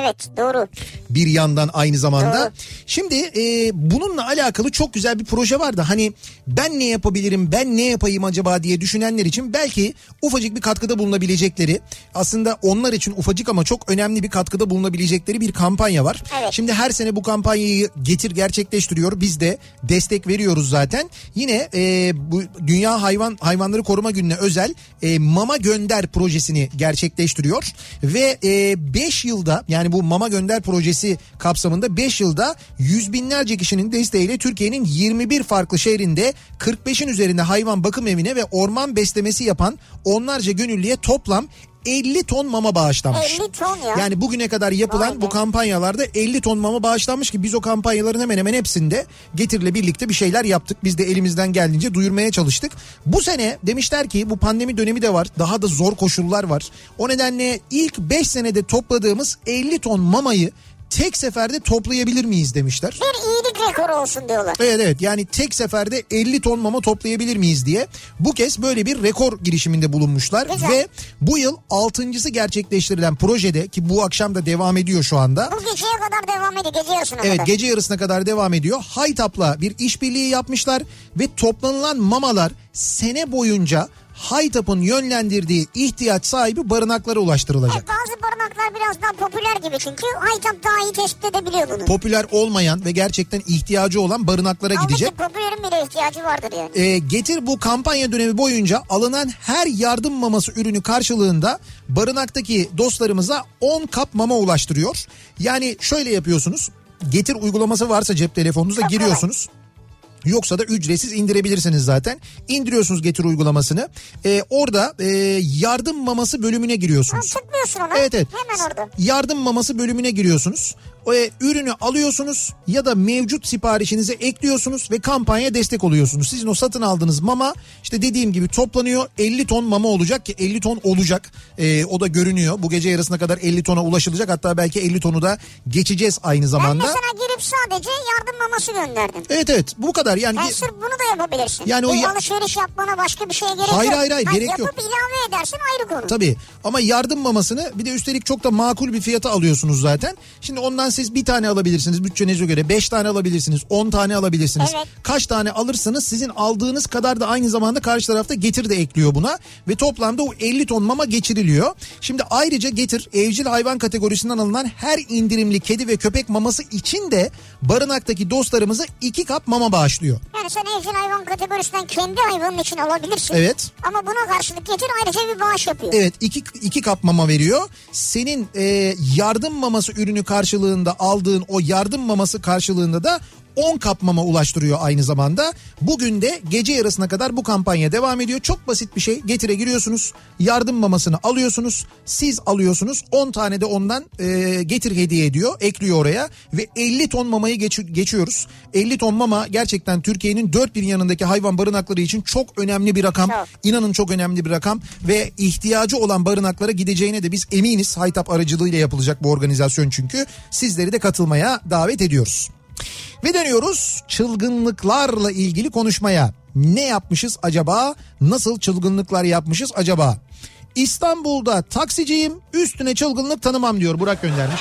Evet doğru. bir yandan aynı zamanda. Doğru. Şimdi e, bununla alakalı çok güzel bir proje vardı. Hani ben ne yapabilirim, ben ne yapayım acaba diye düşünenler için belki ufacık bir katkıda bulunabilecekleri, aslında onlar için ufacık ama çok önemli bir katkıda bulunabilecekleri bir kampanya var. Evet. Şimdi her sene bu kampanyayı getir gerçekleştiriyor. Biz de destek veriyoruz zaten. Yine e, bu Dünya Hayvan Hayvanları Koruma Günü'ne özel e, Mama Gönder projesini gerçekleştiriyor ve 5 yılda yani bu Mama Gönder projesi kapsamında 5 yılda yüz binlerce kişinin desteğiyle Türkiye'nin 21 farklı şehrinde 45'in üzerinde hayvan bakım evine ve orman beslemesi yapan onlarca gönüllüye toplam 50 ton mama bağışlanmış. 50 ton ya. Yani bugüne kadar yapılan bu kampanyalarda 50 ton mama bağışlanmış ki biz o kampanyaların hemen hemen hepsinde Getir'le birlikte bir şeyler yaptık. Biz de elimizden geldiğince duyurmaya çalıştık. Bu sene demişler ki bu pandemi dönemi de var. Daha da zor koşullar var. O nedenle ilk 5 senede topladığımız 50 ton mamayı tek seferde toplayabilir miyiz demişler. Bir rekoru olsun diyorlar. Evet evet yani tek seferde 50 ton mama toplayabilir miyiz diye bu kez böyle bir rekor girişiminde bulunmuşlar Güzel. ve bu yıl altıncısı gerçekleştirilen projede ki bu akşam da devam ediyor şu anda. Bu geceye kadar devam ediyor. Gece yarısına Evet kadar. gece yarısına kadar devam ediyor. Haytap'la bir işbirliği yapmışlar ve toplanılan mamalar sene boyunca Haytap'ın yönlendirdiği ihtiyaç sahibi barınaklara ulaştırılacak. Evet, bazı barınaklar biraz daha popüler gibi çünkü Haytap daha iyi tespit edebiliyor bunu. Popüler olmayan ve gerçekten ihtiyacı olan barınaklara gidecek. Halbuki popülerin bile ihtiyacı vardır yani. Ee, getir bu kampanya dönemi boyunca alınan her yardım maması ürünü karşılığında barınaktaki dostlarımıza 10 kap mama ulaştırıyor. Yani şöyle yapıyorsunuz. Getir uygulaması varsa cep telefonunuzda Çok kolay. Yoksa da ücretsiz indirebilirsiniz zaten. İndiriyorsunuz Getir uygulamasını. Ee, orada e, yardım maması bölümüne Ha, giriyorsunuz. tıklıyorsun ona. Evet evet. Hemen orada. Yardım maması bölümüne giriyorsunuz. E, ürünü alıyorsunuz ya da mevcut siparişinize ekliyorsunuz ve kampanya destek oluyorsunuz. Sizin o satın aldığınız mama işte dediğim gibi toplanıyor 50 ton mama olacak ki 50 ton olacak. E, o da görünüyor. Bu gece yarısına kadar 50 tona ulaşılacak. Hatta belki 50 tonu da geçeceğiz aynı Ben zamanda. mesela girip sadece yardım maması gönderdim. Evet evet bu kadar yani. Ben sırf bunu da yapabilirsin. Yani o ya- alışveriş yapmana başka bir şeye gerek Hayır, yok. hayır, hayır, Ha, gerek yapıp yok. ilave edersin ayrı konu. Tabii ama yardım mamasını bir de üstelik çok da makul bir fiyata alıyorsunuz zaten. Şimdi ondan siz bir tane alabilirsiniz bütçenize göre. Beş tane alabilirsiniz. On tane alabilirsiniz. Evet. Kaç tane alırsanız sizin aldığınız kadar da aynı zamanda karşı tarafta getir de ekliyor buna. Ve toplamda o 50 ton mama geçiriliyor. Şimdi ayrıca getir evcil hayvan kategorisinden alınan her indirimli kedi ve köpek maması için de barınaktaki dostlarımıza iki kap mama bağışlıyor. Yani sen evcil hayvan kategorisinden kendi hayvanın için alabilirsin. Evet. Ama buna karşılık getir ayrıca bir bağış yapıyor. Evet iki, iki kap mama veriyor. Senin e, yardım maması ürünü karşılığında aldığın o yardım maması karşılığında da 10 kap mama ulaştırıyor aynı zamanda. Bugün de gece yarısına kadar bu kampanya devam ediyor. Çok basit bir şey. Getire giriyorsunuz. Yardım mamasını alıyorsunuz. Siz alıyorsunuz. 10 tane de ondan e, getir hediye ediyor. Ekliyor oraya. Ve 50 ton mamayı geç, geçiyoruz. 50 ton mama gerçekten Türkiye'nin dört bir yanındaki hayvan barınakları için çok önemli bir rakam. Çok. İnanın çok önemli bir rakam ve ihtiyacı olan barınaklara gideceğine de biz eminiz. Haytap aracılığıyla yapılacak bu organizasyon çünkü. Sizleri de katılmaya davet ediyoruz. Ve dönüyoruz çılgınlıklarla ilgili konuşmaya. Ne yapmışız acaba? Nasıl çılgınlıklar yapmışız acaba? İstanbul'da taksiciyim üstüne çılgınlık tanımam diyor Burak göndermiş.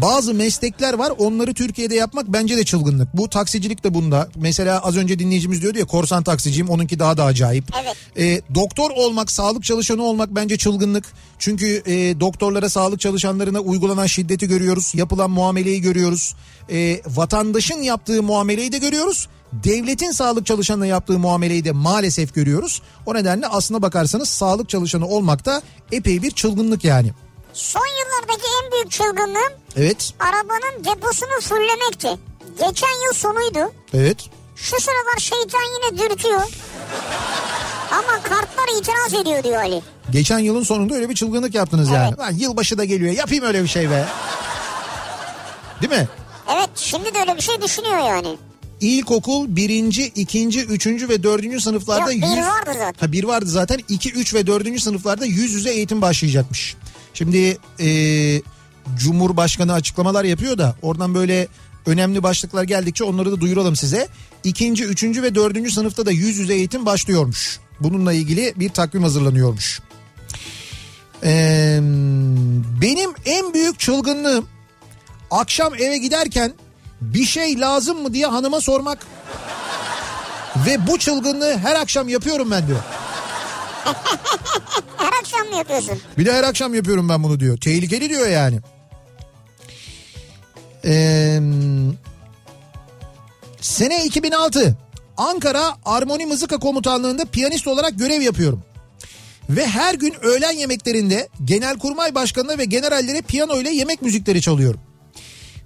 Bazı meslekler var onları Türkiye'de yapmak bence de çılgınlık. Bu taksicilik de bunda. Mesela az önce dinleyicimiz diyordu ya korsan taksiciyim onunki daha da acayip. Evet. Ee, doktor olmak sağlık çalışanı olmak bence çılgınlık. Çünkü e, doktorlara sağlık çalışanlarına uygulanan şiddeti görüyoruz. Yapılan muameleyi görüyoruz. E, vatandaşın yaptığı muameleyi de görüyoruz. Devletin sağlık çalışanına yaptığı muameleyi de maalesef görüyoruz. O nedenle aslına bakarsanız sağlık çalışanı olmak da epey bir çılgınlık yani. Son yıllardaki en büyük çılgınlığım Evet, arabanın deposunu fullemekti. Geçen yıl sonuydu. evet. Şu sıralar şeytan yine dürtüyor. Ama kartlar itiraz ediyor diyor Ali. Geçen yılın sonunda öyle bir çılgınlık yaptınız yani. Evet. Lan yılbaşı da geliyor yapayım öyle bir şey be. Değil mi? Evet şimdi de öyle bir şey düşünüyor yani. İlkokul birinci, ikinci, üçüncü ve dördüncü sınıflarda Yok, bir yüz... vardı zaten. Ha, bir vardı zaten. İki, üç ve dördüncü sınıflarda yüz yüze eğitim başlayacakmış. Şimdi e, Cumhurbaşkanı açıklamalar yapıyor da oradan böyle önemli başlıklar geldikçe onları da duyuralım size. İkinci, üçüncü ve dördüncü sınıfta da yüz yüze eğitim başlıyormuş. Bununla ilgili bir takvim hazırlanıyormuş. Ee, benim en büyük çılgınlığım akşam eve giderken bir şey lazım mı diye hanıma sormak. Ve bu çılgınlığı her akşam yapıyorum ben diyor. Her akşam mı yapıyorsun? Bir de her akşam yapıyorum ben bunu diyor. Tehlikeli diyor yani. Ee, sene 2006 Ankara Armoni Mızıka Komutanlığı'nda piyanist olarak görev yapıyorum. Ve her gün öğlen yemeklerinde Genelkurmay Başkanı'na ve generallere piyano ile yemek müzikleri çalıyorum.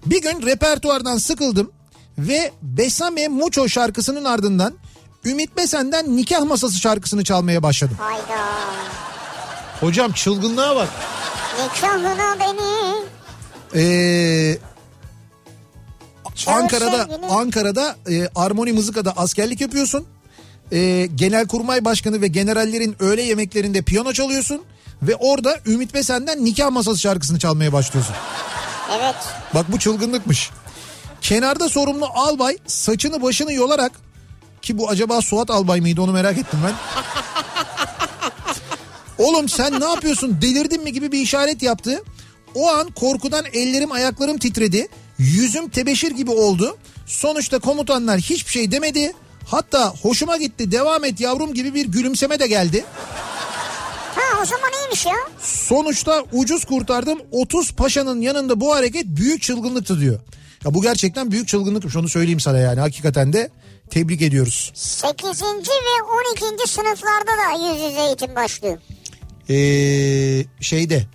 Bir gün repertuardan sıkıldım ve Besame Mucho şarkısının ardından Ümit Besen'den Nikah Masası şarkısını çalmaya başladım. Hayda. Hocam çılgınlığa bak. Nikahına beni. Ee, Ankara'da sevgili. Ankara'da e, Armoni Mızıka'da askerlik yapıyorsun. E, Genelkurmay Başkanı ve generallerin öğle yemeklerinde piyano çalıyorsun ve orada Ümit Besen'den nikah masası şarkısını çalmaya başlıyorsun. Evet. Bak bu çılgınlıkmış. Kenarda sorumlu albay saçını başını yolarak ki bu acaba Suat albay mıydı onu merak ettim ben. Oğlum sen ne yapıyorsun delirdin mi gibi bir işaret yaptı. O an korkudan ellerim ayaklarım titredi. Yüzüm tebeşir gibi oldu. Sonuçta komutanlar hiçbir şey demedi. Hatta hoşuma gitti devam et yavrum gibi bir gülümseme de geldi. Ha o zaman iyiymiş ya. Sonuçta ucuz kurtardım 30 paşanın yanında bu hareket büyük çılgınlıktı diyor. Ya bu gerçekten büyük çılgınlıkmış onu söyleyeyim sana yani hakikaten de tebrik ediyoruz. 8. ve 12. sınıflarda da yüz yüze eğitim başlıyor. Ee, şeyde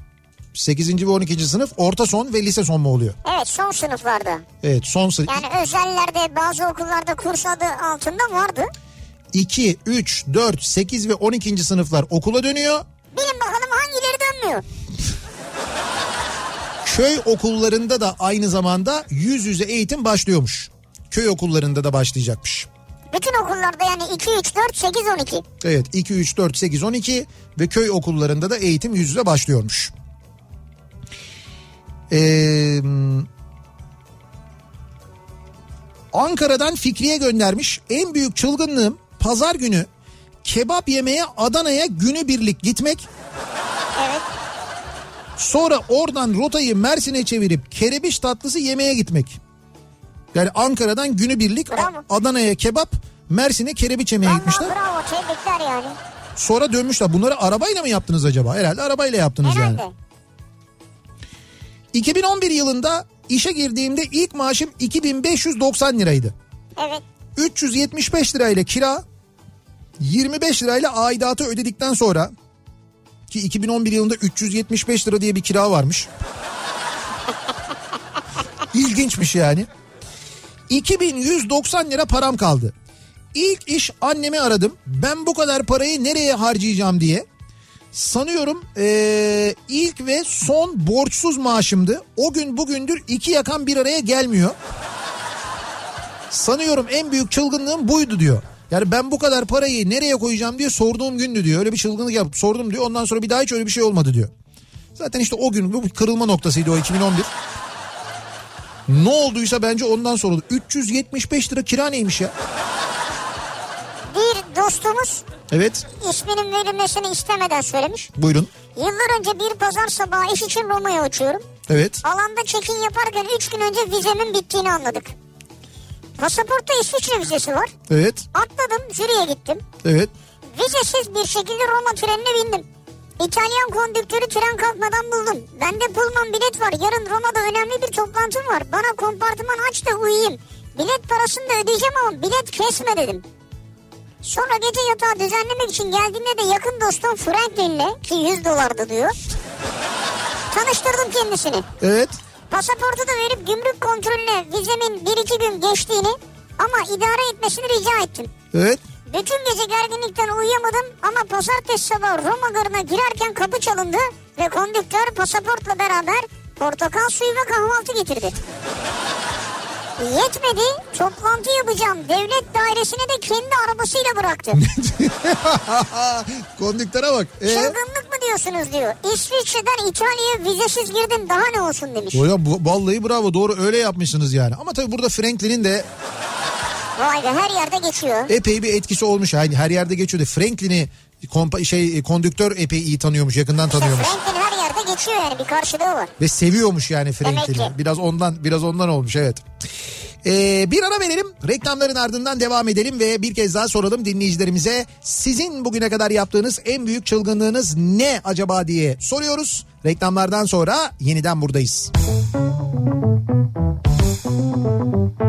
8. ve 12. sınıf orta son ve lise son mu oluyor? Evet son sınıflarda. Evet son sınıf. Yani özellerde bazı okullarda kurs adı altında vardı. 2, 3, 4, 8 ve 12. sınıflar okula dönüyor. Bilin bakalım hangileri dönmüyor. Köy okullarında da aynı zamanda yüz yüze eğitim başlıyormuş. Köy okullarında da başlayacakmış. Bütün okullarda yani 2, 3, 4, 8, 12. Evet 2, 3, 4, 8, 12 ve köy okullarında da eğitim yüz yüze başlıyormuş. Ee, Ankara'dan Fikriye göndermiş. En büyük çılgınlığım pazar günü kebap yemeye Adana'ya günübirlik gitmek. Evet. Sonra oradan rotayı Mersin'e çevirip kerebiş tatlısı yemeye gitmek. Yani Ankara'dan günübirlik Bravo. Adana'ya kebap, Mersin'e kerebiç yemeye gitmişler. bravo tebrikler yani. Sonra dönmüşler. Bunları arabayla mı yaptınız acaba? Herhalde arabayla yaptınız yani. Herhalde. 2011 yılında işe girdiğimde ilk maaşım 2590 liraydı. Evet. 375 lirayla kira, 25 lirayla aidatı ödedikten sonra ki 2011 yılında 375 lira diye bir kira varmış. İlginçmiş yani. 2190 lira param kaldı. İlk iş annemi aradım. Ben bu kadar parayı nereye harcayacağım diye. Sanıyorum eee, ilk ve son borçsuz maaşımdı. O gün bugündür iki yakan bir araya gelmiyor. Sanıyorum en büyük çılgınlığım buydu diyor. Yani ben bu kadar parayı nereye koyacağım diye sorduğum gündü diyor. Öyle bir çılgınlık yapıp sordum diyor. Ondan sonra bir daha hiç öyle bir şey olmadı diyor. Zaten işte o gün bu kırılma noktasıydı o 2011. Ne olduysa bence ondan sonra oldu. 375 lira kira neymiş ya? Bir dostumuz Evet isminin verilmesini istemeden söylemiş. buyurun. Yıllar önce bir pazar sabahı iş için Roma'ya uçuyorum. Evet Alanda check-in yaparken 3 gün önce vizemin bittiğini anladık. Pasaportta İsviçre vizesi var. evet Atladım jüriye gittim. evet. Vizesiz bir şekilde Roma trenine bindim. İtalyan kondüktörü tren kalkmadan buldum. Bende Pullman bilet var. Yarın Roma'da önemli bir toplantım var. Bana kompartıman aç da uyuyayım. Bilet parasını da ödeyeceğim ama bilet kesme dedim. Sonra gece yatağı düzenlemek için geldiğinde de yakın dostum Franklin'le ki 100 dolardı diyor. Tanıştırdım kendisini. Evet. Pasaportu da verip gümrük kontrolüne vizemin bir iki gün geçtiğini ama idare etmesini rica ettim. Evet. Bütün gece gerginlikten uyuyamadım ama pazartesi sabah Roma garına girerken kapı çalındı ve kondüktör pasaportla beraber portakal suyu ve kahvaltı getirdi. Yetmedi toplantı yapacağım devlet dairesine de kendi arabasıyla bıraktı. Kondüktöre bak. Ee? Çılgınlık mı diyorsunuz diyor. İsviçre'den İtalya'ya vizesiz girdim daha ne olsun demiş. Hocam vallahi bravo doğru öyle yapmışsınız yani. Ama tabii burada Franklin'in de Vay be her yerde geçiyor. epey bir etkisi olmuş. Yani her yerde geçiyordu. Franklin'i kompa, şey kondüktör epey iyi tanıyormuş yakından İşte tanıyormuş. Franklin her yerde geçiyor yani bir karşılığı var. Ve seviyormuş yani Franklin'i. Biraz ondan biraz ondan olmuş evet. Ee, bir ara verelim. Reklamların ardından devam edelim ve bir kez daha soralım dinleyicilerimize. Sizin bugüne kadar yaptığınız en büyük çılgınlığınız ne acaba diye soruyoruz. Reklamlardan sonra yeniden buradayız. Kafa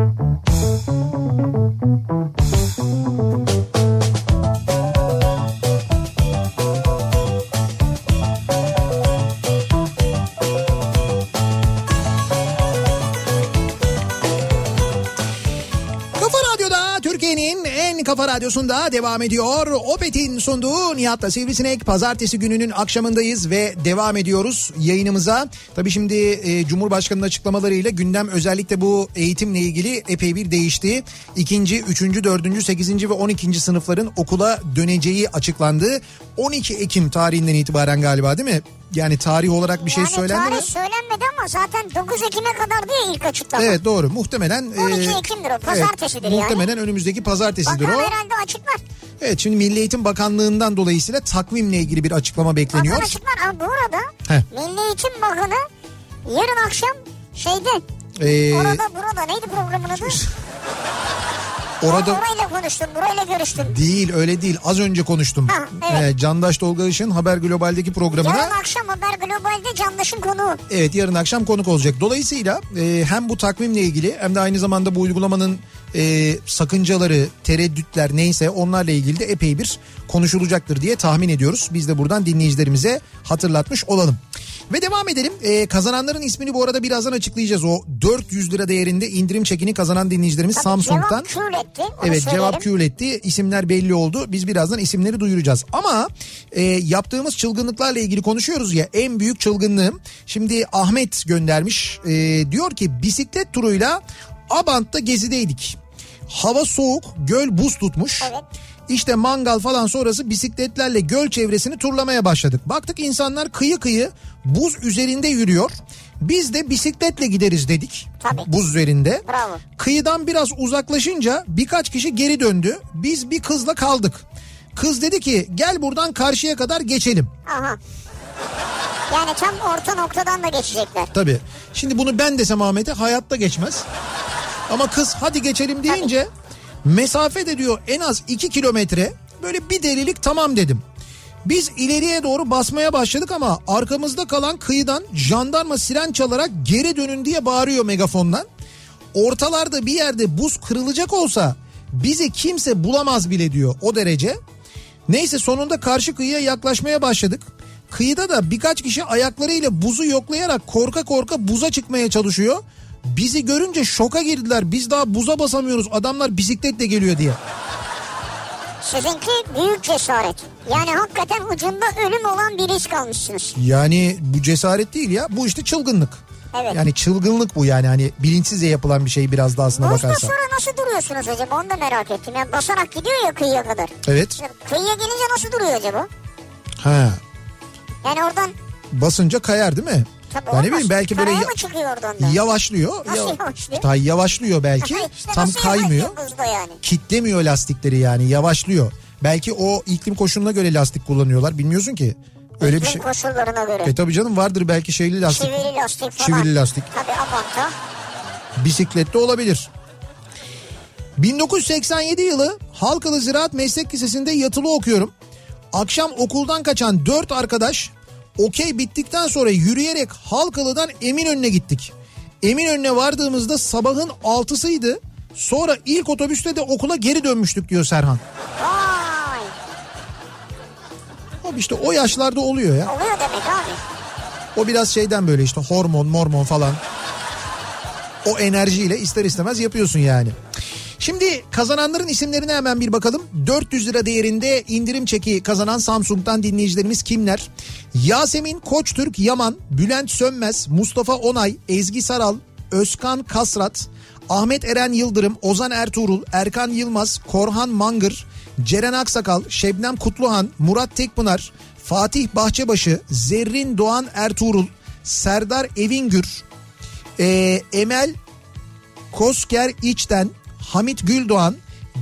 radyosunda devam ediyor. Opet'in sunduğu Nihat'la Sivrisinek pazartesi gününün akşamındayız ve devam ediyoruz yayınımıza. Tabii şimdi e, Cumhurbaşkanı'nın açıklamalarıyla gündem özellikle bu eğitimle ilgili epey bir değişti. İkinci, üçüncü, dördüncü, sekizinci ve on ikinci sınıfların okula döneceği açıklandı. 12 Ekim tarihinden itibaren galiba değil mi? Yani tarih olarak bir şey yani söylendi mi? tarih söylenmedi ama zaten 9 Ekim'e kadar diye ilk açıklama. Evet doğru muhtemelen. 12 e, Ekim'dir o, pazartesidir yani. Muhtemelen önümüzdeki pazartesidir Bakan o. herhalde açıklar. Evet şimdi Milli Eğitim Bakanlığı'ndan dolayısıyla takvimle ilgili bir açıklama bekleniyor. Bakan açıklar ama bu arada Heh. Milli Eğitim Bakanı yarın akşam şeyde Ee, orada burada neydi programın adı? orada Ben orayla konuştum burayla görüştüm. değil öyle değil az önce konuştum. Ha, evet. Ee, Candaş Tolga Işık'ın Haber Global'deki programına Yarın akşam Haber Global'de Candaş'ın konuğu. evet yarın akşam konuk olacak. Dolayısıyla e, hem bu takvimle ilgili hem de aynı zamanda bu uygulamanın e, sakıncaları, tereddütler neyse onlarla ilgili de epey bir konuşulacaktır diye tahmin ediyoruz. Biz de buradan dinleyicilerimize hatırlatmış olalım. Ve devam edelim. Ee, kazananların ismini bu arada birazdan açıklayacağız. O 400 lira değerinde indirim çekini kazanan dinleyicilerimiz Tabii Samsung'dan. Cevap kül etti. onu Evet söyleyelim. cevap kül etti. İsimler belli oldu. Biz birazdan isimleri duyuracağız. Ama e, yaptığımız çılgınlıklarla ilgili konuşuyoruz ya en büyük çılgınlığım. Şimdi Ahmet göndermiş. E, diyor ki bisiklet turuyla Abant'ta gezideydik. Hava soğuk, göl buz tutmuş. Evet. İşte mangal falan sonrası bisikletlerle göl çevresini turlamaya başladık. Baktık insanlar kıyı kıyı buz üzerinde yürüyor. Biz de bisikletle gideriz dedik. Tabii. Buz üzerinde. Bravo. Kıyıdan biraz uzaklaşınca birkaç kişi geri döndü. Biz bir kızla kaldık. Kız dedi ki gel buradan karşıya kadar geçelim. Aha. Yani tam orta noktadan da geçecekler. Tabii. Şimdi bunu ben desem Ahmet'e hayatta geçmez. Ama kız hadi geçelim deyince mesafe de diyor en az 2 kilometre böyle bir delilik tamam dedim. Biz ileriye doğru basmaya başladık ama arkamızda kalan kıyıdan jandarma siren çalarak geri dönün diye bağırıyor megafondan. Ortalarda bir yerde buz kırılacak olsa bizi kimse bulamaz bile diyor o derece. Neyse sonunda karşı kıyıya yaklaşmaya başladık. Kıyıda da birkaç kişi ayaklarıyla buzu yoklayarak korka korka buza çıkmaya çalışıyor. Bizi görünce şoka girdiler. Biz daha buza basamıyoruz. Adamlar bisikletle geliyor diye. Sizinki büyük cesaret. Yani hakikaten ucunda ölüm olan bir risk almışsınız. Yani bu cesaret değil ya. Bu işte çılgınlık. Evet. Yani çılgınlık bu yani hani bilinçsizce yapılan bir şey biraz da aslına Buzda bakarsan. sonra nasıl duruyorsunuz acaba onu da merak ettim. Yani basarak gidiyor ya kıyıya kadar. Evet. Kıyıya gelince nasıl duruyor acaba? Ha. Yani oradan Basınca kayar değil mi? Tabii Ben ne bileyim belki böyle ya- yavaşlıyor. Nasıl Ya- yavaşlıyor? Ta- yavaşlıyor belki. İşte Tam nasıl kaymıyor. yavaşlıyor buzda yani? kitlemiyor lastikleri yani yavaşlıyor. Belki o iklim koşuluna göre lastik kullanıyorlar bilmiyorsun ki. Öyle bir İklim şey. koşullarına göre. E tabii canım vardır belki şeyli lastik. Çivili lastik falan. Çivili lastik. Tabii Avanta. Bisiklette olabilir. 1987 yılı Halkalı Ziraat Meslek Lisesi'nde yatılı okuyorum. Akşam okuldan kaçan 4 arkadaş okey bittikten sonra yürüyerek Halkalı'dan Eminönü'ne gittik. Eminönü'ne vardığımızda sabahın 6'sıydı. Sonra ilk otobüste de okula geri dönmüştük diyor Serhan. Vay. Abi işte o yaşlarda oluyor ya. Oluyor demek abi. O biraz şeyden böyle işte hormon mormon falan. O enerjiyle ister istemez yapıyorsun yani. Şimdi kazananların isimlerine hemen bir bakalım. 400 lira değerinde indirim çeki kazanan Samsung'dan dinleyicilerimiz kimler? Yasemin Koçtürk Yaman, Bülent Sönmez, Mustafa Onay, Ezgi Saral, Özkan Kasrat, Ahmet Eren Yıldırım, Ozan Ertuğrul, Erkan Yılmaz, Korhan Mangır, Ceren Aksakal, Şebnem Kutluhan, Murat Tekpınar, Fatih Bahçebaşı, Zerrin Doğan Ertuğrul, Serdar Evingür, ee, Emel Kosker İçten, Hamit Güldoğan,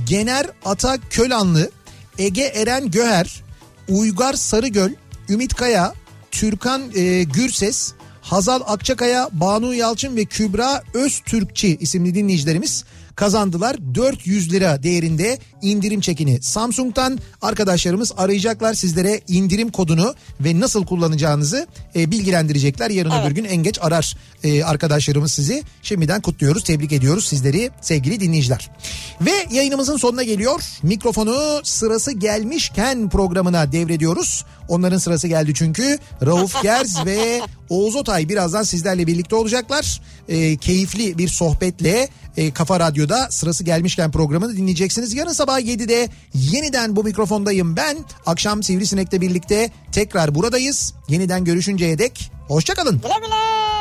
Gener Ata Kölanlı, Ege Eren Göher, Uygar Sarıgöl, Ümit Kaya, Türkan e, Gürses, Hazal Akçakaya, Banu Yalçın ve Kübra Öztürkçi isimli dinleyicilerimiz kazandılar. 400 lira değerinde indirim çekini Samsung'dan arkadaşlarımız arayacaklar sizlere indirim kodunu ve nasıl kullanacağınızı e, bilgilendirecekler. Yarın Evet. öbür gün en geç arar e, arkadaşlarımız sizi. Şimdiden kutluyoruz, tebrik ediyoruz sizleri sevgili dinleyiciler. Ve yayınımızın sonuna geliyor. Mikrofonu sırası gelmişken programına devrediyoruz. Onların sırası geldi çünkü. Rauf Gerz ve Oğuz Otay birazdan sizlerle birlikte olacaklar. E, keyifli bir sohbetle e, Kafa Radyo'da sırası gelmişken programını dinleyeceksiniz. Yarın sabah 7'de yeniden bu mikrofondayım ben. Akşam Sivrisinek'le birlikte tekrar buradayız. Yeniden görüşünceye dek hoşçakalın. Güle güle.